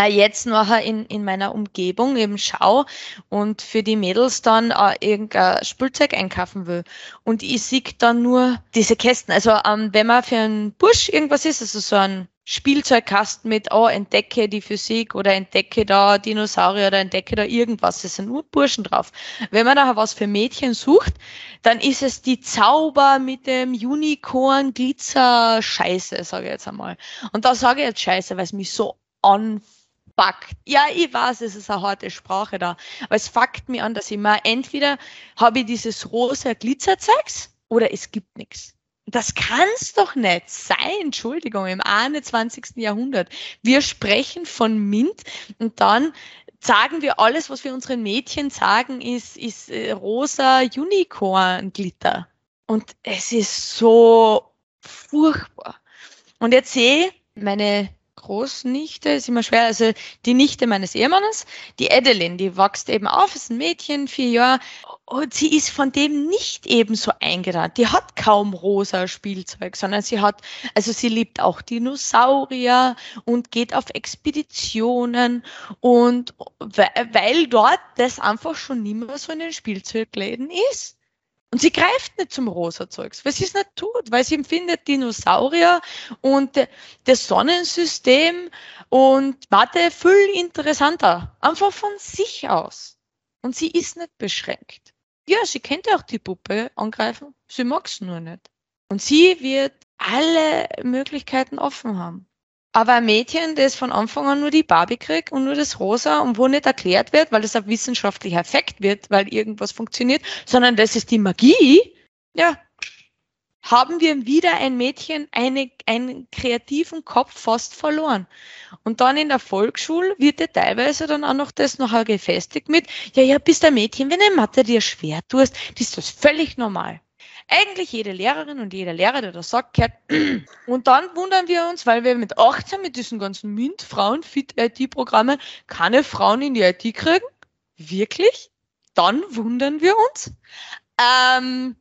jetzt nachher in, in meiner Umgebung eben schau und für die Mädels dann äh, irgendein Spielzeug einkaufen will. Und ich sehe dann nur diese Kästen. Also ähm, wenn man für einen Bursch irgendwas ist, also so ein Spielzeugkasten mit, oh, entdecke die Physik oder entdecke da Dinosaurier oder entdecke da irgendwas. Es sind nur Burschen drauf. Wenn man da was für Mädchen sucht, dann ist es die Zauber mit dem Unicorn Glitzer Scheiße, sage ich jetzt einmal. Und da sage ich jetzt Scheiße, weil es mich so anfuckt. Ja, ich weiß, es ist eine harte Sprache da, aber es fuckt mich an, dass ich mal entweder habe ich dieses rosa Glitzerzeugs oder es gibt nichts. Das kann's doch nicht sein, Entschuldigung, im 21. Jahrhundert. Wir sprechen von Mint und dann sagen wir alles, was wir unseren Mädchen sagen, ist, ist äh, rosa Unicorn Glitter. Und es ist so furchtbar. Und jetzt sehe meine Großnichte, ist immer schwer, also die Nichte meines Ehemannes, die Adeline, die wächst eben auf, ist ein Mädchen, vier Jahre, und sie ist von dem nicht ebenso eingerannt. Die hat kaum rosa Spielzeug, sondern sie hat, also sie liebt auch Dinosaurier und geht auf Expeditionen und weil dort das einfach schon nicht mehr so in den Spielzeugläden ist. Und sie greift nicht zum rosa Zeugs, weil sie es nicht tut, weil sie empfindet Dinosaurier und das Sonnensystem und Mathe viel interessanter. Einfach von sich aus. Und sie ist nicht beschränkt. Ja, sie könnte auch die Puppe angreifen, sie mag es nur nicht. Und sie wird alle Möglichkeiten offen haben. Aber ein Mädchen, das von Anfang an nur die Barbie kriegt und nur das Rosa und wo nicht erklärt wird, weil das ein wissenschaftlicher Effekt wird, weil irgendwas funktioniert, sondern das ist die Magie, ja, haben wir wieder ein Mädchen eine, einen kreativen Kopf fast verloren. Und dann in der Volksschule wird ja teilweise dann auch noch das nachher gefestigt mit, ja, ja, bist ein Mädchen, wenn eine Mathe dir schwer tust, ist das völlig normal eigentlich jede Lehrerin und jeder Lehrer, der das sagt, gehört. Und dann wundern wir uns, weil wir mit 18 mit diesen ganzen MINT, Frauen, Fit IT-Programmen keine Frauen in die IT kriegen. Wirklich? Dann wundern wir uns. Ähm,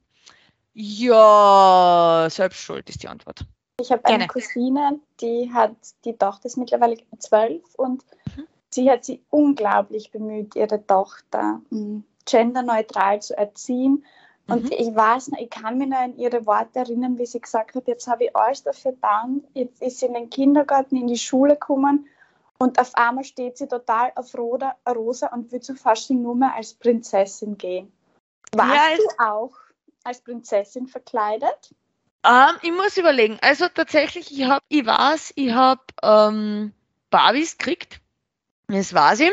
ja, selbst schuld ist die Antwort. Ich habe eine Cousine, die hat, die Tochter ist mittlerweile zwölf und mhm. sie hat sich unglaublich bemüht, ihre Tochter hm, genderneutral zu erziehen und mhm. ich weiß noch, ich kann mich noch an ihre Worte erinnern, wie sie gesagt hat, jetzt habe ich alles dafür getan, jetzt ist sie in den Kindergarten, in die Schule gekommen und auf einmal steht sie total auf Roda, Rosa und will zu Fasching nur mehr als Prinzessin gehen. Warst ja, du auch als Prinzessin verkleidet? Ähm, ich muss überlegen. Also tatsächlich, ich habe, ich weiß, ich habe ähm, Barbies gekriegt das weiß ich.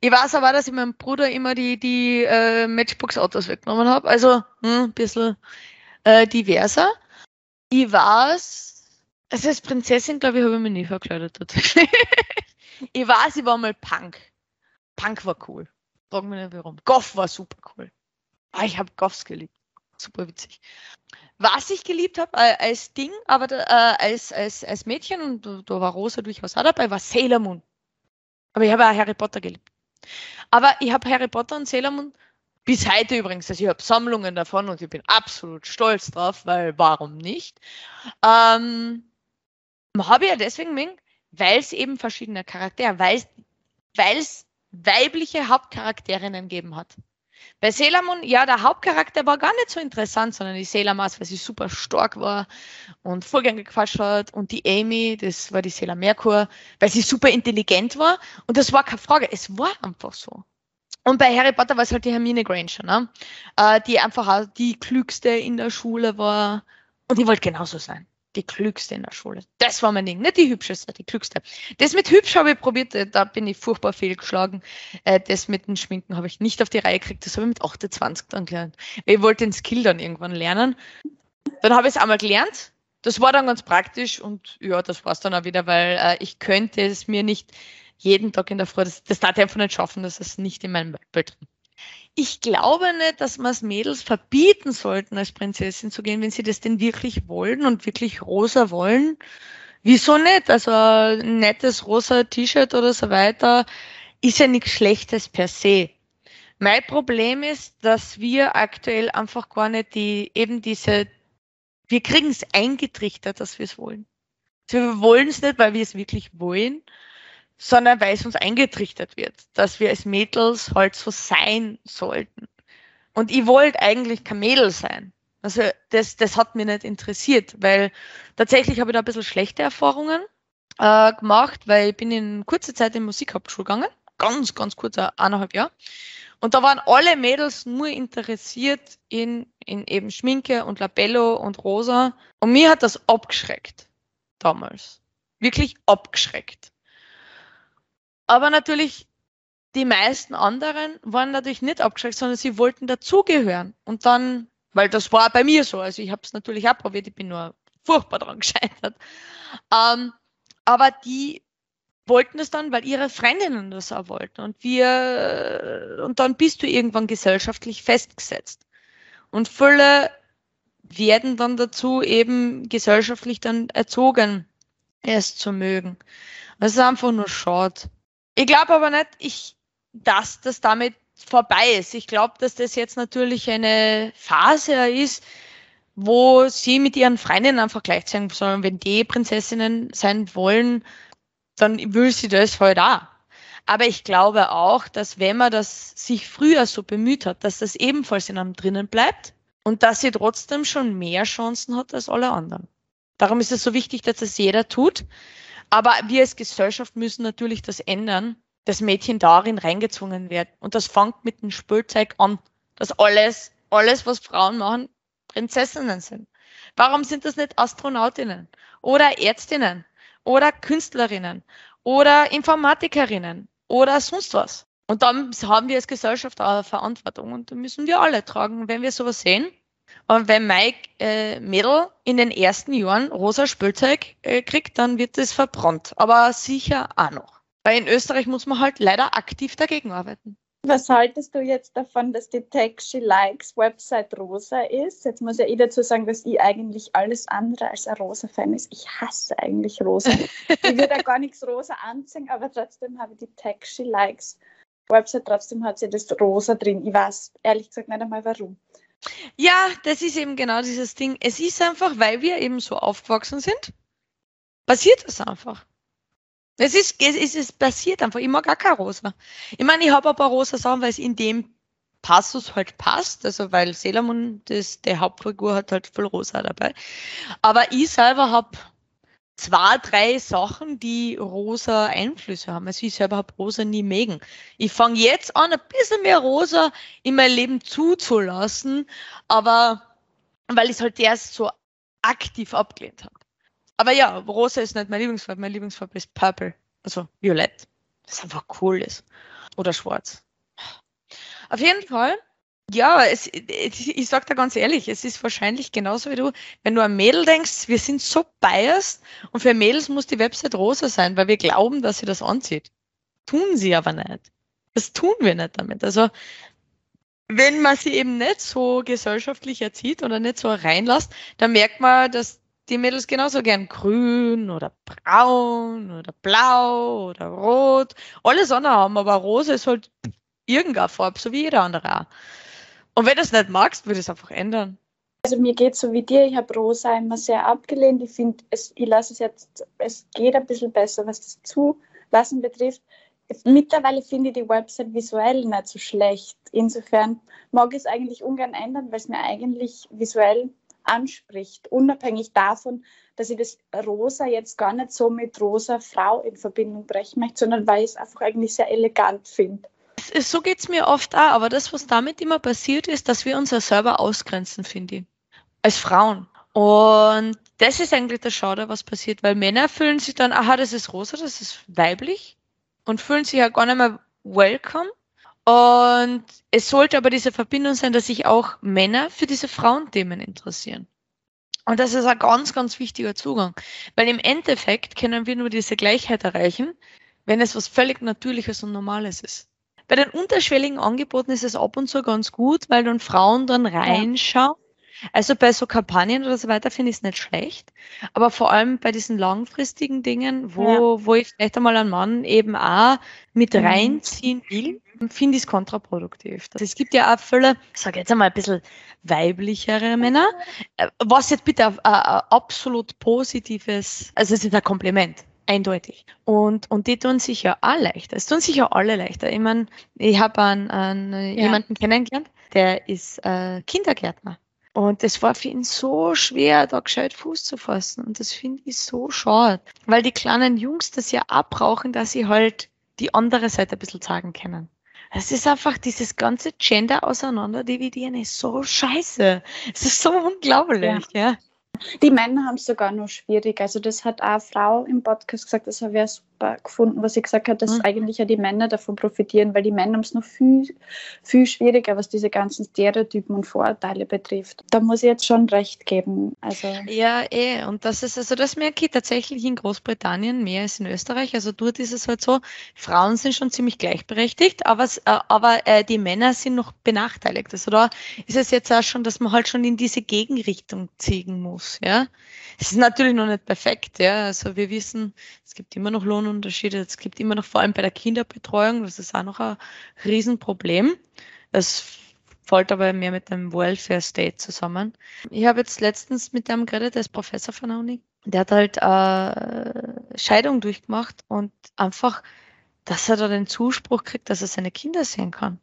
Ich weiß aber, dass ich meinem Bruder immer die, die äh, Matchbox-Autos weggenommen habe. Also hm, ein bisschen äh, diverser. Ich weiß, also als Prinzessin, glaube ich, habe ich mich nie verkleidet tatsächlich. ich weiß, ich war mal Punk. Punk war cool. Frag mich nicht warum. Goff war super cool. Ah, ich habe Goffs geliebt. Super witzig. Was ich geliebt habe äh, als Ding, aber äh, als, als, als Mädchen, und da, da war Rosa durchaus auch dabei, war Sailor Moon. Aber ich habe auch Harry Potter geliebt. Aber ich habe Harry Potter und Sailor Moon bis heute übrigens, also ich habe Sammlungen davon und ich bin absolut stolz drauf, weil warum nicht? Ähm, habe ich ja deswegen mögen, weil es eben verschiedene Charaktere, weil es weibliche Hauptcharakterinnen gegeben hat. Bei Sailor Moon, ja, der Hauptcharakter war gar nicht so interessant, sondern die Sailor Mars, weil sie super stark war und Vorgänge gequatscht hat. Und die Amy, das war die Sailor Merkur, weil sie super intelligent war. Und das war keine Frage, es war einfach so. Und bei Harry Potter war es halt die Hermine Granger, ne? Äh, die einfach auch die klügste in der Schule war. Und die wollte genauso sein die klügste in der Schule. Das war mein Ding. Nicht die hübscheste, die klügste. Das mit hübsch habe ich probiert, äh, da bin ich furchtbar fehlgeschlagen. Äh, das mit dem Schminken habe ich nicht auf die Reihe gekriegt. Das habe ich mit 28 dann gelernt. Ich wollte den Skill dann irgendwann lernen. Dann habe ich es einmal gelernt das war dann ganz praktisch und ja, das war es dann auch wieder, weil äh, ich könnte es mir nicht jeden Tag in der Früh, das, das darf ich einfach nicht schaffen, das ist nicht in meinem Bild drin. Ich glaube nicht, dass man es Mädels verbieten sollten, als Prinzessin zu gehen, wenn sie das denn wirklich wollen und wirklich rosa wollen. Wieso nicht? Also ein nettes rosa T-Shirt oder so weiter ist ja nichts Schlechtes per se. Mein Problem ist, dass wir aktuell einfach gar nicht die, eben diese, wir kriegen es eingetrichtert, dass wir es wollen. Also wir wollen es nicht, weil wir es wirklich wollen, sondern weil es uns eingetrichtert wird, dass wir als Mädels halt so sein sollten. Und ich wollte eigentlich kein Mädel sein. Also das, das hat mich nicht interessiert, weil tatsächlich habe ich da ein bisschen schlechte Erfahrungen äh, gemacht, weil ich bin in kurzer Zeit in Musikhauptschule gegangen, ganz, ganz kurz, eineinhalb Jahr. Und da waren alle Mädels nur interessiert in, in eben Schminke und Labello und Rosa. Und mir hat das abgeschreckt damals. Wirklich abgeschreckt. Aber natürlich, die meisten anderen waren natürlich nicht abgeschreckt, sondern sie wollten dazugehören. Und dann, weil das war bei mir so, also ich habe es natürlich auch probiert, ich bin nur furchtbar dran gescheitert. Ähm, aber die wollten es dann, weil ihre Freundinnen das auch wollten. Und wir, und dann bist du irgendwann gesellschaftlich festgesetzt. Und viele werden dann dazu eben gesellschaftlich dann erzogen, es zu mögen. Das ist einfach nur schade. Ich glaube aber nicht, ich, dass das damit vorbei ist. Ich glaube, dass das jetzt natürlich eine Phase ist, wo sie mit ihren Freundinnen einfach gleich sein sollen. Wenn die Prinzessinnen sein wollen, dann will sie das halt auch. Aber ich glaube auch, dass wenn man das sich früher so bemüht hat, dass das ebenfalls in einem drinnen bleibt und dass sie trotzdem schon mehr Chancen hat als alle anderen. Darum ist es so wichtig, dass das jeder tut. Aber wir als Gesellschaft müssen natürlich das ändern, dass Mädchen darin reingezwungen werden. Und das fängt mit dem Spielzeug an, dass alles, alles, was Frauen machen, Prinzessinnen sind. Warum sind das nicht Astronautinnen oder Ärztinnen oder Künstlerinnen oder Informatikerinnen oder sonst was. Und dann haben wir als Gesellschaft auch eine Verantwortung und da müssen wir alle tragen, wenn wir sowas sehen. Und wenn Mike äh, Mädel in den ersten Jahren rosa Spielzeug äh, kriegt, dann wird es verbrannt. Aber sicher auch noch. Weil in Österreich muss man halt leider aktiv dagegen arbeiten. Was haltest du jetzt davon, dass die Tech She Likes Website rosa ist? Jetzt muss ja ich dazu sagen, dass ich eigentlich alles andere als ein rosa-Fan ist. Ich hasse eigentlich rosa. ich würde ja gar nichts rosa anziehen, aber trotzdem habe ich die Tech She Likes Website, trotzdem hat sie das rosa drin. Ich weiß ehrlich gesagt nicht einmal warum. Ja, das ist eben genau dieses Ding. Es ist einfach, weil wir eben so aufgewachsen sind, passiert das einfach. Es ist, es ist, es passiert einfach. Ich mag auch kein Rosa. Ich meine, ich habe ein paar rosa Sachen, weil es in dem Passus halt passt. Also, weil Selamon, das, der Hauptfigur, hat halt voll rosa dabei. Aber ich selber habe zwei, drei Sachen, die rosa Einflüsse haben. Also ich selber habe rosa nie mögen. Ich fange jetzt an, ein bisschen mehr rosa in mein Leben zuzulassen, aber weil ich es halt erst so aktiv abgelehnt habe. Aber ja, rosa ist nicht mein Lieblingsfarbe. Mein Lieblingsfarbe ist purple. Also violett. Das einfach cool ist. Oder schwarz. Auf jeden Fall, ja, es, ich sag da ganz ehrlich, es ist wahrscheinlich genauso wie du, wenn du an Mädel denkst, wir sind so biased und für Mädels muss die Website rosa sein, weil wir glauben, dass sie das anzieht. Tun sie aber nicht. Das tun wir nicht damit. Also, wenn man sie eben nicht so gesellschaftlich erzieht oder nicht so reinlässt, dann merkt man, dass die Mädels genauso gern grün oder braun oder blau oder rot. Alles andere haben, aber rosa ist halt irgendeine Farbe, so wie jeder andere auch. Und wenn du es nicht magst, würde es einfach ändern. Also mir geht es so wie dir, ich habe rosa immer sehr abgelehnt. Ich finde, ich lasse es jetzt, es geht ein bisschen besser, was das Zulassen betrifft. Mittlerweile finde ich die Website visuell nicht so schlecht. Insofern mag ich es eigentlich ungern ändern, weil es mir eigentlich visuell anspricht, unabhängig davon, dass ich das Rosa jetzt gar nicht so mit rosa Frau in Verbindung brechen möchte, sondern weil ich es einfach eigentlich sehr elegant finde. So geht es mir oft auch, aber das, was damit immer passiert ist, dass wir uns ja selber ausgrenzen, finde ich, als Frauen. Und das ist eigentlich der Schade, was passiert, weil Männer fühlen sich dann, aha, das ist rosa, das ist weiblich und fühlen sich ja gar nicht mehr welcome und es sollte aber diese Verbindung sein, dass sich auch Männer für diese Frauenthemen interessieren. Und das ist ein ganz, ganz wichtiger Zugang. Weil im Endeffekt können wir nur diese Gleichheit erreichen, wenn es was völlig Natürliches und Normales ist. Bei den unterschwelligen Angeboten ist es ab und zu ganz gut, weil dann Frauen dann reinschauen. Also bei so Kampagnen oder so weiter finde ich es nicht schlecht. Aber vor allem bei diesen langfristigen Dingen, wo, ja. wo ich vielleicht einmal einen Mann eben auch mit mhm. reinziehen will, finde ich es kontraproduktiv. Es gibt ja auch viele, ich sage jetzt einmal ein bisschen weiblichere Männer, äh, was jetzt bitte ein, ein absolut positives, also es ist ein Kompliment eindeutig. Und, und die tun sich ja auch leichter. Es tun sich ja alle leichter. Ich meine, ich habe einen, einen ja. jemanden kennengelernt, der ist äh, Kindergärtner. Und es war für ihn so schwer, da gescheit Fuß zu fassen. Und das finde ich so schade. Weil die kleinen Jungs das ja auch brauchen, dass sie halt die andere Seite ein bisschen sagen können. Es ist einfach dieses ganze Gender auseinander dividieren ist so scheiße. Es ist so unglaublich, ja. ja. Die Männer haben es sogar noch schwierig. Also das hat auch eine Frau im Podcast gesagt, das ich super gefunden, was sie gesagt hat, dass mhm. eigentlich ja die Männer davon profitieren, weil die Männer haben es noch viel, viel schwieriger, was diese ganzen Stereotypen und Vorurteile betrifft. Da muss ich jetzt schon recht geben. Also ja, eh. Und das ist also das merke ich tatsächlich in Großbritannien mehr als in Österreich. Also dort ist es halt so, Frauen sind schon ziemlich gleichberechtigt, aber, äh, aber äh, die Männer sind noch benachteiligt. Also da ist es jetzt auch schon, dass man halt schon in diese Gegenrichtung ziehen muss. Ja, es ist natürlich noch nicht perfekt. Ja, also wir wissen, es gibt immer noch Lohnunterschiede. Es gibt immer noch vor allem bei der Kinderbetreuung, das ist auch noch ein Riesenproblem. Das fällt aber mehr mit dem Welfare State zusammen. Ich habe jetzt letztens mit einem geredet, der ist Professor von der Uni. Der hat halt äh, Scheidung durchgemacht und einfach, dass er da den Zuspruch kriegt, dass er seine Kinder sehen kann.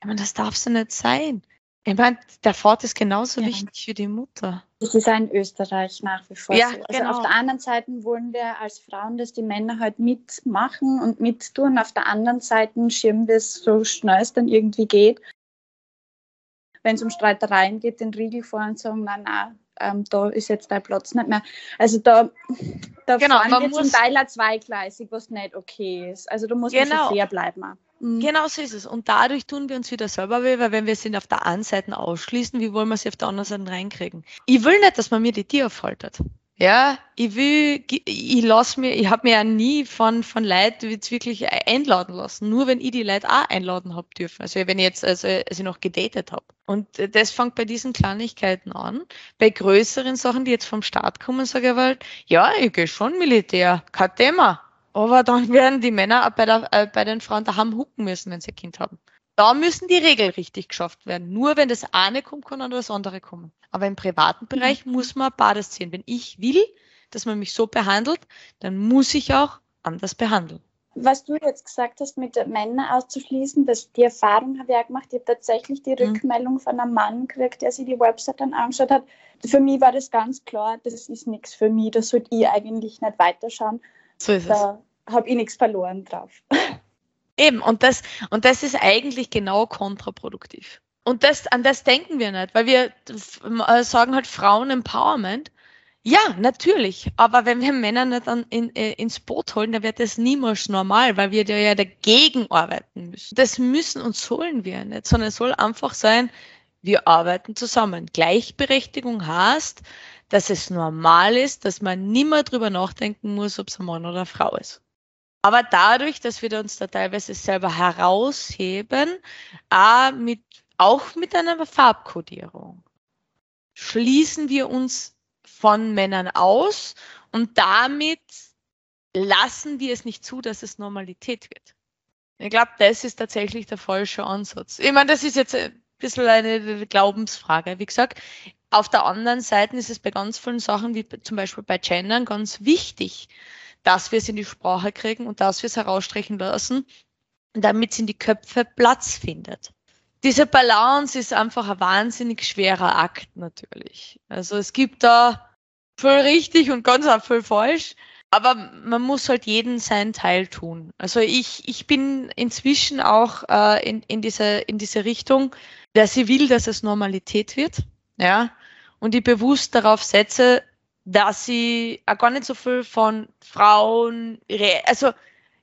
Ich meine, das darf so nicht sein. Ich meine, der Vater ist genauso ja. wichtig wie die Mutter. Das ist auch in Österreich nach wie vor ja, so. Also genau. auf der anderen Seite wollen wir als Frauen, dass die Männer halt mitmachen und mittun. Auf der anderen Seite schirmen wir es so schnell es dann irgendwie geht. Wenn es um Streitereien geht, den Riegel vor und sagen, nein, nein, ähm, da ist jetzt dein Platz nicht mehr. Also da, da genau, fahren wir zum Teil zweigleisig, was nicht okay ist. Also da muss genau. man schon fair bleiben. Mhm. Genau so ist es. Und dadurch tun wir uns wieder selber weh, weil wenn wir sie auf der einen Seite ausschließen, wie wollen wir sie auf der anderen Seite reinkriegen? Ich will nicht, dass man mir die Tiere aufhaltet. Ja, ich will, ich lass mir, ich habe mir ja nie von, von Leuten wirklich einladen lassen. Nur wenn ich die Leute auch einladen habe dürfen. Also wenn ich jetzt, also, als ich noch gedatet habe. Und das fängt bei diesen Kleinigkeiten an. Bei größeren Sachen, die jetzt vom Staat kommen, sage ich halt, ja, ich gehe schon Militär, kein Thema. Aber dann werden die Männer bei, der, äh, bei den Frauen daheim hucken müssen, wenn sie ein Kind haben. Da müssen die Regeln richtig geschafft werden. Nur wenn das eine kommt, kann dann das andere kommen. Aber im privaten Bereich mhm. muss man beides sehen. Wenn ich will, dass man mich so behandelt, dann muss ich auch anders behandeln. Was du jetzt gesagt hast, mit Männern auszuschließen, das, die Erfahrung habe ich auch gemacht. Ich habe tatsächlich die mhm. Rückmeldung von einem Mann gekriegt, der sich die Website dann angeschaut hat. Für mich war das ganz klar, das ist nichts für mich, da sollte ich eigentlich nicht weiterschauen. So ist da es. habe ich nichts verloren drauf. Eben, und das, und das ist eigentlich genau kontraproduktiv. Und das, an das denken wir nicht, weil wir äh, sagen halt Frauen-Empowerment. Ja, natürlich. Aber wenn wir Männer nicht an, in, äh, ins Boot holen, dann wird das niemals normal, weil wir ja dagegen arbeiten müssen. Das müssen und sollen wir nicht, sondern es soll einfach sein, wir arbeiten zusammen. Gleichberechtigung heißt, dass es normal ist, dass man nimmer drüber nachdenken muss, ob es ein Mann oder eine Frau ist. Aber dadurch, dass wir uns da teilweise selber herausheben, auch mit, auch mit einer Farbkodierung, schließen wir uns von Männern aus und damit lassen wir es nicht zu, dass es Normalität wird. Ich glaube, das ist tatsächlich der falsche Ansatz. Ich meine, das ist jetzt ein bisschen eine Glaubensfrage. Wie gesagt, auf der anderen Seite ist es bei ganz vielen Sachen, wie zum Beispiel bei Gendern, ganz wichtig, dass wir es in die Sprache kriegen und dass wir es herausstrechen lassen, damit es in die Köpfe Platz findet. Diese Balance ist einfach ein wahnsinnig schwerer Akt natürlich. Also es gibt da viel richtig und ganz auch viel falsch. Aber man muss halt jeden seinen Teil tun. Also ich, ich bin inzwischen auch äh, in, in, diese, in diese Richtung, dass sie will, dass es Normalität wird. Ja, und ich bewusst darauf setze, dass ich auch gar nicht so viel von Frauen, also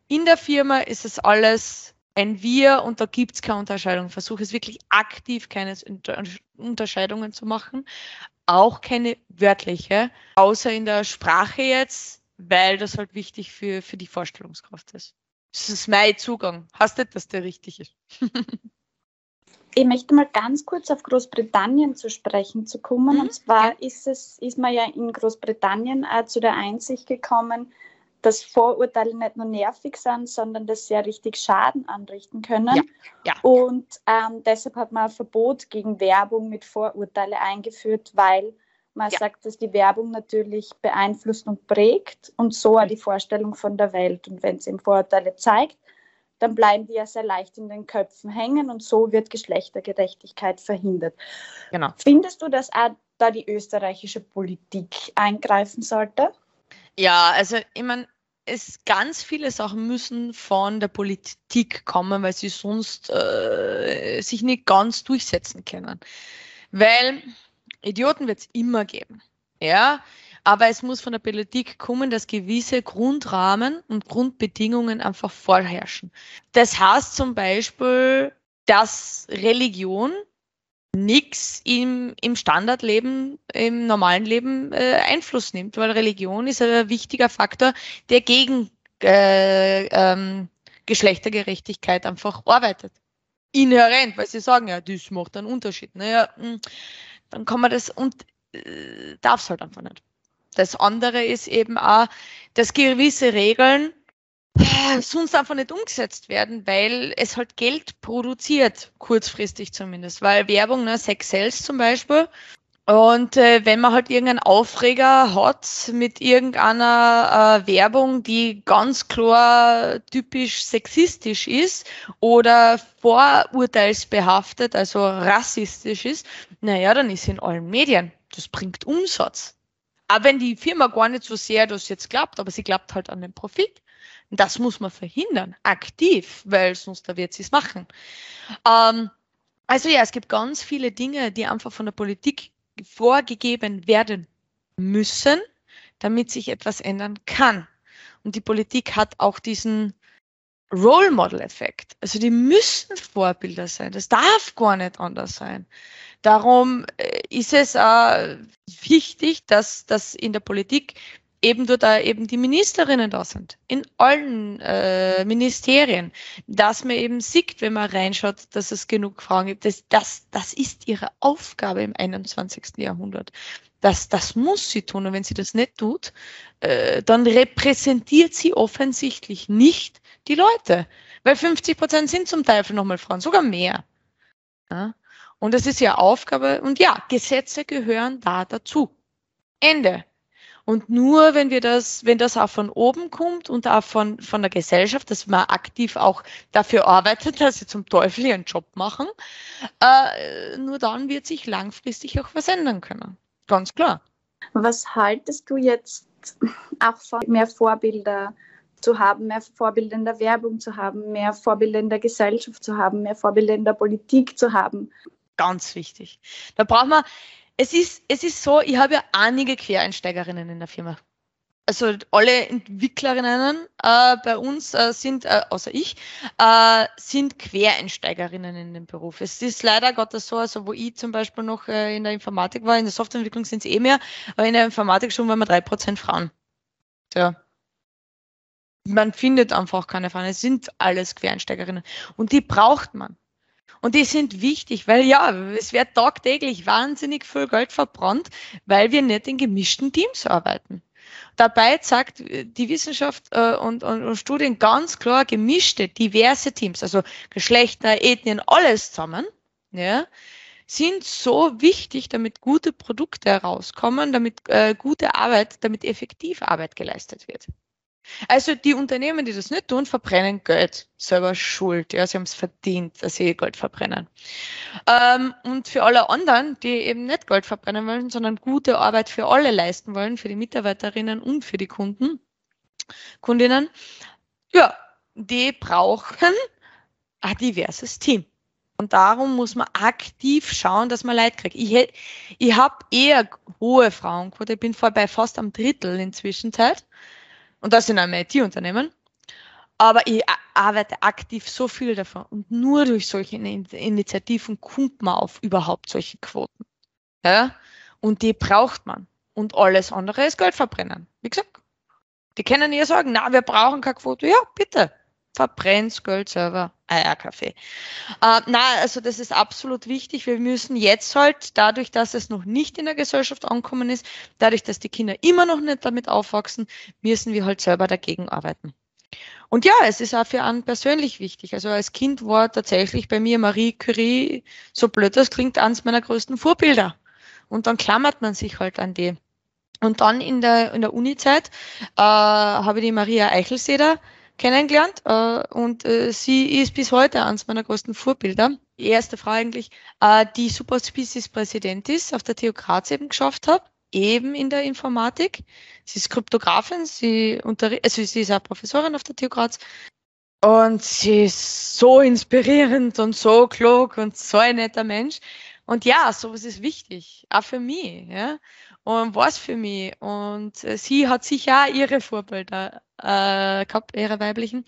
in der Firma ist es alles ein Wir und da gibt es keine Unterscheidung. Versuche es wirklich aktiv keine Unterscheidungen zu machen. auch keine wörtliche, außer in der Sprache jetzt, weil das halt wichtig für, für die Vorstellungskraft ist. Das ist mein Zugang. Hast nicht, dass der richtig ist. ich möchte mal ganz kurz auf Großbritannien zu sprechen zu kommen. Mhm. Und zwar ist es, ist man ja in Großbritannien auch zu der Einsicht gekommen, dass Vorurteile nicht nur nervig sind, sondern dass sie ja richtig Schaden anrichten können. Ja, ja. Und ähm, deshalb hat man ein Verbot gegen Werbung mit Vorurteile eingeführt, weil man ja. sagt, dass die Werbung natürlich beeinflusst und prägt und so auch die Vorstellung von der Welt. Und wenn sie eben Vorurteile zeigt, dann bleiben die ja sehr leicht in den Köpfen hängen und so wird Geschlechtergerechtigkeit verhindert. Genau. Findest du, dass auch da die österreichische Politik eingreifen sollte? Ja, also ich meine, es ganz viele Sachen müssen von der Politik kommen, weil sie sonst äh, sich nicht ganz durchsetzen können. Weil Idioten wird es immer geben. Ja, aber es muss von der Politik kommen, dass gewisse Grundrahmen und Grundbedingungen einfach vorherrschen. Das heißt zum Beispiel, dass Religion nichts im, im Standardleben, im normalen Leben äh, Einfluss nimmt, weil Religion ist ein wichtiger Faktor, der gegen äh, ähm, Geschlechtergerechtigkeit einfach arbeitet. Inhärent, weil sie sagen, ja, das macht einen Unterschied. Naja, hm, dann kann man das und äh, darf es halt einfach nicht. Das andere ist eben auch, dass gewisse Regeln äh, sonst einfach nicht umgesetzt werden, weil es halt Geld produziert, kurzfristig zumindest. Weil Werbung, ne, Sex Sales zum Beispiel. Und äh, wenn man halt irgendeinen Aufreger hat mit irgendeiner äh, Werbung, die ganz klar typisch sexistisch ist oder vorurteilsbehaftet, also rassistisch ist, naja, dann ist in allen Medien. Das bringt Umsatz. Aber wenn die Firma gar nicht so sehr das jetzt klappt, aber sie klappt halt an den Profit. Das muss man verhindern, aktiv, weil sonst da wird sie es machen. Ähm, also ja, es gibt ganz viele Dinge, die einfach von der Politik vorgegeben werden müssen, damit sich etwas ändern kann. Und die Politik hat auch diesen Role Model Effekt. Also die müssen Vorbilder sein. Das darf gar nicht anders sein. Darum äh, ist es äh, wichtig, dass, dass in der Politik eben dort da eben die Ministerinnen da sind, in allen äh, Ministerien, dass man eben sieht, wenn man reinschaut, dass es genug Frauen gibt. Das, das, das ist ihre Aufgabe im 21. Jahrhundert. Das, das muss sie tun. Und wenn sie das nicht tut, äh, dann repräsentiert sie offensichtlich nicht die Leute. Weil 50 Prozent sind zum Teufel nochmal Frauen, sogar mehr. Ja? Und das ist ja Aufgabe. Und ja, Gesetze gehören da dazu. Ende. Und nur wenn wir das, wenn das auch von oben kommt und auch von, von der Gesellschaft, dass man aktiv auch dafür arbeitet, dass sie zum Teufel ihren Job machen, äh, nur dann wird sich langfristig auch was ändern können. Ganz klar. Was haltest du jetzt auch von mehr Vorbilder zu haben, mehr Vorbilder in der Werbung zu haben, mehr Vorbilder in der Gesellschaft zu haben, mehr Vorbilder in der Politik zu haben? Ganz wichtig. Da braucht man, es ist, es ist so, ich habe ja einige Quereinsteigerinnen in der Firma. Also alle Entwicklerinnen äh, bei uns äh, sind, äh, außer ich, äh, sind Quereinsteigerinnen in den Beruf. Es ist leider Gottes so, also wo ich zum Beispiel noch äh, in der Informatik war, in der Softwareentwicklung sind es eh mehr, aber in der Informatik schon waren wir drei Prozent Frauen. Tja. Man findet einfach keine Frauen. Es sind alles Quereinsteigerinnen. Und die braucht man. Und die sind wichtig, weil ja, es wird tagtäglich wahnsinnig viel Geld verbrannt, weil wir nicht in gemischten Teams arbeiten. Dabei zeigt die Wissenschaft äh, und, und, und, Studien ganz klar gemischte, diverse Teams, also Geschlechter, Ethnien, alles zusammen, ja, sind so wichtig, damit gute Produkte herauskommen, damit äh, gute Arbeit, damit effektiv Arbeit geleistet wird. Also die Unternehmen, die das nicht tun, verbrennen Geld. Selber schuld. Ja, sie haben es verdient, dass sie Geld verbrennen. Ähm, und für alle anderen, die eben nicht Geld verbrennen wollen, sondern gute Arbeit für alle leisten wollen, für die Mitarbeiterinnen und für die Kunden, Kundinnen, ja, die brauchen ein diverses Team. Und darum muss man aktiv schauen, dass man Leid kriegt. Ich, ich habe eher hohe Frauenquote, ich bin vorbei fast am Drittel inzwischen Zeit. Und das in einem IT-Unternehmen. Aber ich arbeite aktiv so viel davon. Und nur durch solche Initiativen kommt man auf überhaupt solche Quoten. Ja? Und die braucht man. Und alles andere ist Geld verbrennen. Wie gesagt, die können ja sagen, na, wir brauchen keine Quote. Ja, bitte. Verbrennt Geld selber. Eierkaffee. Äh, na, also das ist absolut wichtig. Wir müssen jetzt halt, dadurch, dass es noch nicht in der Gesellschaft angekommen ist, dadurch, dass die Kinder immer noch nicht damit aufwachsen, müssen wir halt selber dagegen arbeiten. Und ja, es ist auch für einen persönlich wichtig. Also als Kind war tatsächlich bei mir Marie Curie, so blöd das klingt, eines meiner größten Vorbilder. Und dann klammert man sich halt an die. Und dann in der, in der Uni-Zeit äh, habe ich die Maria Eichelseder kennengelernt äh, und äh, sie ist bis heute eines meiner größten Vorbilder. Erste Frau eigentlich, äh, die Superspecies-Präsident ist, auf der TU Graz eben geschafft hat, eben in der Informatik. Sie ist Kryptografin, sie, also sie ist auch Professorin auf der TU Graz und sie ist so inspirierend und so klug und so ein netter Mensch. Und ja, sowas ist wichtig, auch für mich. Ja und war es für mich. Und äh, sie hat sicher auch ihre Vorbilder äh, gehabt, ihre weiblichen.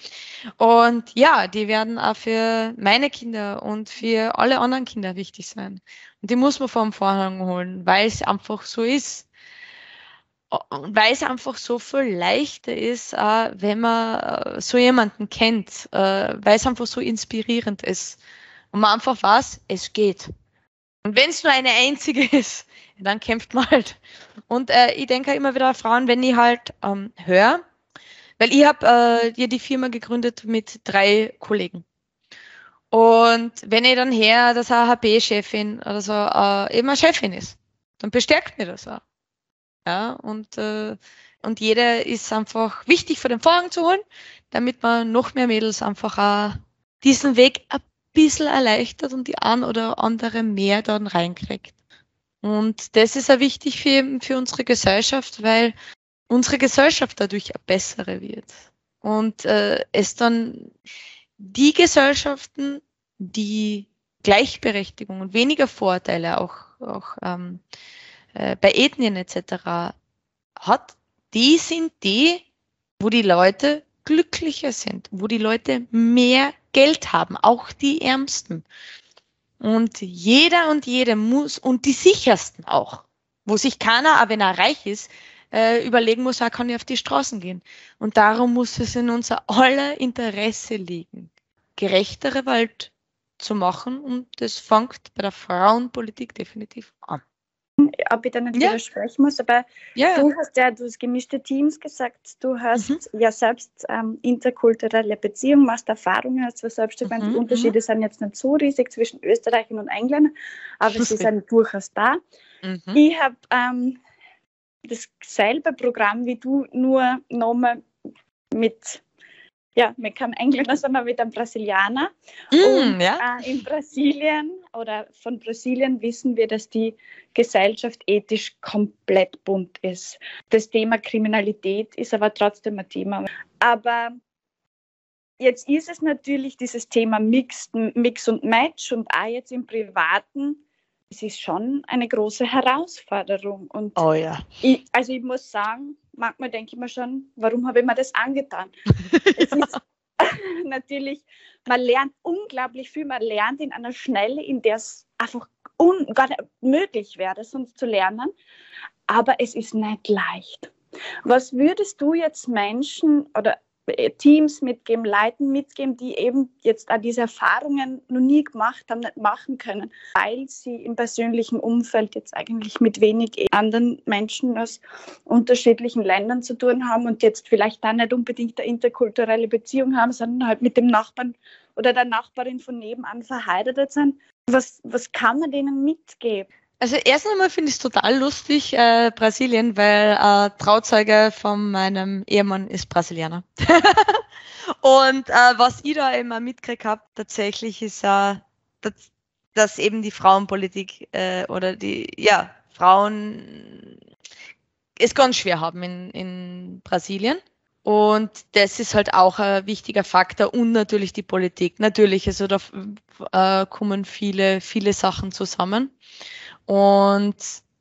Und ja, die werden auch für meine Kinder und für alle anderen Kinder wichtig sein. Und die muss man vom Vorhang holen, weil es einfach so ist. Und weil es einfach so viel leichter ist, äh, wenn man äh, so jemanden kennt, äh, weil es einfach so inspirierend ist. Und man einfach weiß, es geht. Und wenn es nur eine einzige ist, dann kämpft man halt. Und äh, ich denke immer wieder Frauen, wenn ich halt ähm, höre, weil ich habe äh, die Firma gegründet mit drei Kollegen. Und wenn ich dann her, dass eine HP-Chefin oder so äh, eben eine Chefin ist, dann bestärkt mir das auch. Ja, und, äh, und jeder ist einfach wichtig für den Vorhang zu holen, damit man noch mehr Mädels einfach auch diesen Weg ein bisschen erleichtert und die ein oder andere mehr dann reinkriegt. Und das ist auch wichtig für, für unsere Gesellschaft, weil unsere Gesellschaft dadurch eine bessere wird. Und äh, es dann die Gesellschaften, die Gleichberechtigung und weniger Vorteile auch, auch ähm, äh, bei Ethnien etc. hat, die sind die, wo die Leute glücklicher sind, wo die Leute mehr Geld haben, auch die Ärmsten. Und jeder und jede muss, und die sichersten auch, wo sich keiner, auch wenn er reich ist, äh, überlegen muss, er kann ich auf die Straßen gehen. Und darum muss es in unser aller Interesse liegen, gerechtere Welt zu machen. Und das fängt bei der Frauenpolitik definitiv an ob ich da nicht ja. widersprechen muss, aber ja. du hast ja, du hast gemischte Teams gesagt, du hast mhm. ja selbst ähm, interkulturelle Beziehungen, machst Erfahrungen, hast zwar selbst mhm. die Unterschiede mhm. sind jetzt nicht so riesig zwischen Österreichern und Engländern, aber sie sind durchaus da. Mhm. Ich habe ähm, dasselbe Programm wie du, nur nochmal mit ja, mit keinem Engländer, sondern mit einem Brasilianer. Mm, und ja. äh, in Brasilien oder von Brasilien wissen wir, dass die Gesellschaft ethisch komplett bunt ist. Das Thema Kriminalität ist aber trotzdem ein Thema. Aber jetzt ist es natürlich dieses Thema Mix, Mix und Match und auch jetzt im Privaten. Es ist schon eine große Herausforderung. Und oh ja. Ich, also ich muss sagen, manchmal denke ich mir schon, warum habe ich mir das angetan? es ist natürlich, man lernt unglaublich viel, man lernt in einer Schnelle, in der es einfach un gar nicht möglich wäre, sonst zu lernen, aber es ist nicht leicht. Was würdest du jetzt Menschen oder Teams mitgeben, Leuten mitgeben, die eben jetzt auch diese Erfahrungen noch nie gemacht haben, nicht machen können, weil sie im persönlichen Umfeld jetzt eigentlich mit wenig anderen Menschen aus unterschiedlichen Ländern zu tun haben und jetzt vielleicht dann nicht unbedingt eine interkulturelle Beziehung haben, sondern halt mit dem Nachbarn oder der Nachbarin von nebenan verheiratet sind. Was, was kann man denen mitgeben? Also erst einmal finde ich es total lustig, äh, Brasilien, weil äh, Trauzeuge von meinem Ehemann ist Brasilianer. und äh, was ich da immer mitgekriegt habe, tatsächlich ist äh, dass, dass eben die Frauenpolitik äh, oder die ja, Frauen es ganz schwer haben in, in Brasilien. Und das ist halt auch ein wichtiger Faktor und natürlich die Politik. Natürlich, also da äh, kommen viele, viele Sachen zusammen. Und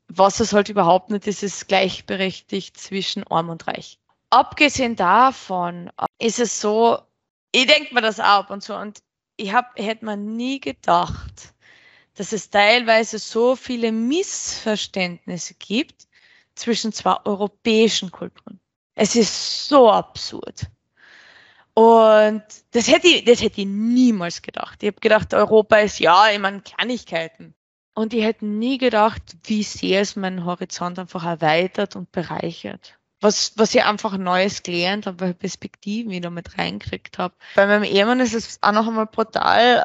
was es halt überhaupt nicht ist, ist gleichberechtigt zwischen Arm und Reich. Abgesehen davon ist es so, ich denke mir das ab und so und ich hab, hätte mir nie gedacht, dass es teilweise so viele Missverständnisse gibt zwischen zwei europäischen Kulturen. Es ist so absurd. Und das hätte ich, das hätte ich niemals gedacht. Ich habe gedacht, Europa ist ja, ich meine, Kleinigkeiten. Und ich hätte nie gedacht, wie sehr es meinen Horizont einfach erweitert und bereichert. Was, was ich einfach Neues gelernt habe, weil Perspektiven wieder mit reingekriegt habe. Bei meinem Ehemann ist es auch noch einmal brutal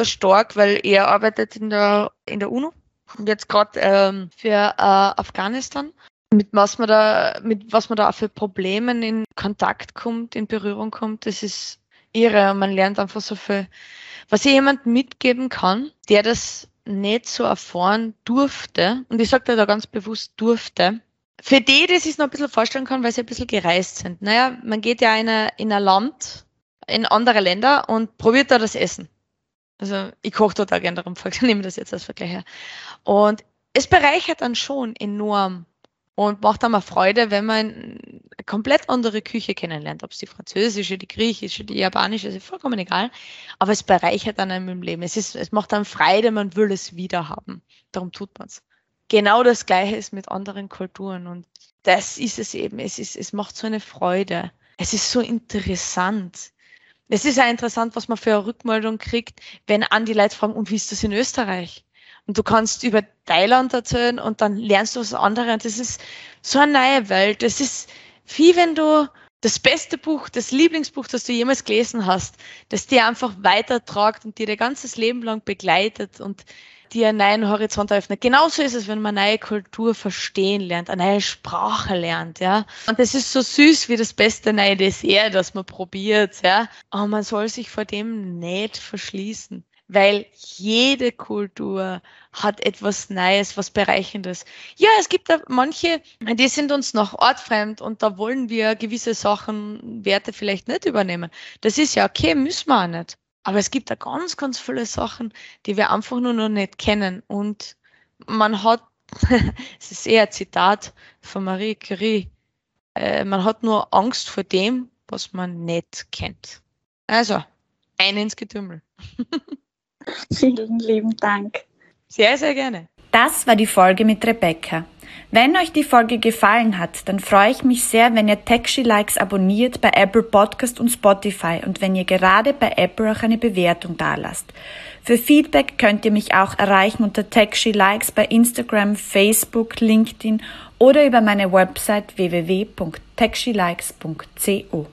äh, stark, weil er arbeitet in der, in der UNO und jetzt gerade ähm, für äh, Afghanistan. Mit was man da, mit was man da auch für Problemen in Kontakt kommt, in Berührung kommt, das ist irre. Man lernt einfach so viel. Was ich jemandem mitgeben kann, der das nicht so erfahren durfte, und ich sage da ganz bewusst durfte, für die, die sich noch ein bisschen vorstellen kann, weil sie ein bisschen gereist sind. Naja, man geht ja in, eine, in ein Land, in andere Länder und probiert da das Essen. Also ich koche total gerne darum, ich nehme das jetzt als Vergleich her. Und es bereichert dann schon enorm und macht dann mal Freude, wenn man eine komplett andere Küche kennenlernt, ob es die französische, die griechische, die japanische, ist vollkommen egal. Aber es bereichert dann einem im Leben. Es, ist, es macht dann Freude, man will es wieder haben. Darum tut man es genau das Gleiche ist mit anderen Kulturen. Und das ist es eben. Es, ist, es macht so eine Freude. Es ist so interessant. Es ist ja interessant, was man für eine Rückmeldung kriegt, wenn an die Leute fragen, und wie ist das in Österreich? Und du kannst über Thailand erzählen und dann lernst du was anderes. Das ist so eine neue Welt. Das ist wie wenn du das beste Buch, das Lieblingsbuch, das du jemals gelesen hast, das dir einfach weitertragt und dir dein ganzes Leben lang begleitet und dir einen neuen Horizont eröffnet. Genauso ist es, wenn man eine neue Kultur verstehen lernt, eine neue Sprache lernt, ja. Und das ist so süß wie das beste neue Dessert, das man probiert, ja. Aber man soll sich vor dem nicht verschließen weil jede Kultur hat etwas Neues, was Bereichendes. Ja, es gibt da manche, die sind uns noch ortfremd und da wollen wir gewisse Sachen, Werte vielleicht nicht übernehmen. Das ist ja okay, müssen wir auch nicht. Aber es gibt da ganz, ganz viele Sachen, die wir einfach nur noch nicht kennen. Und man hat, es ist eher ein Zitat von Marie Curie, äh, man hat nur Angst vor dem, was man nicht kennt. Also, ein ins Getümmel. Vielen lieben Dank. Sehr, sehr gerne. Das war die Folge mit Rebecca. Wenn euch die Folge gefallen hat, dann freue ich mich sehr, wenn ihr Taxi Likes abonniert bei Apple Podcast und Spotify und wenn ihr gerade bei Apple auch eine Bewertung dalasst. Für Feedback könnt ihr mich auch erreichen unter Taxi Likes bei Instagram, Facebook, LinkedIn oder über meine Website www.taxilikes.co.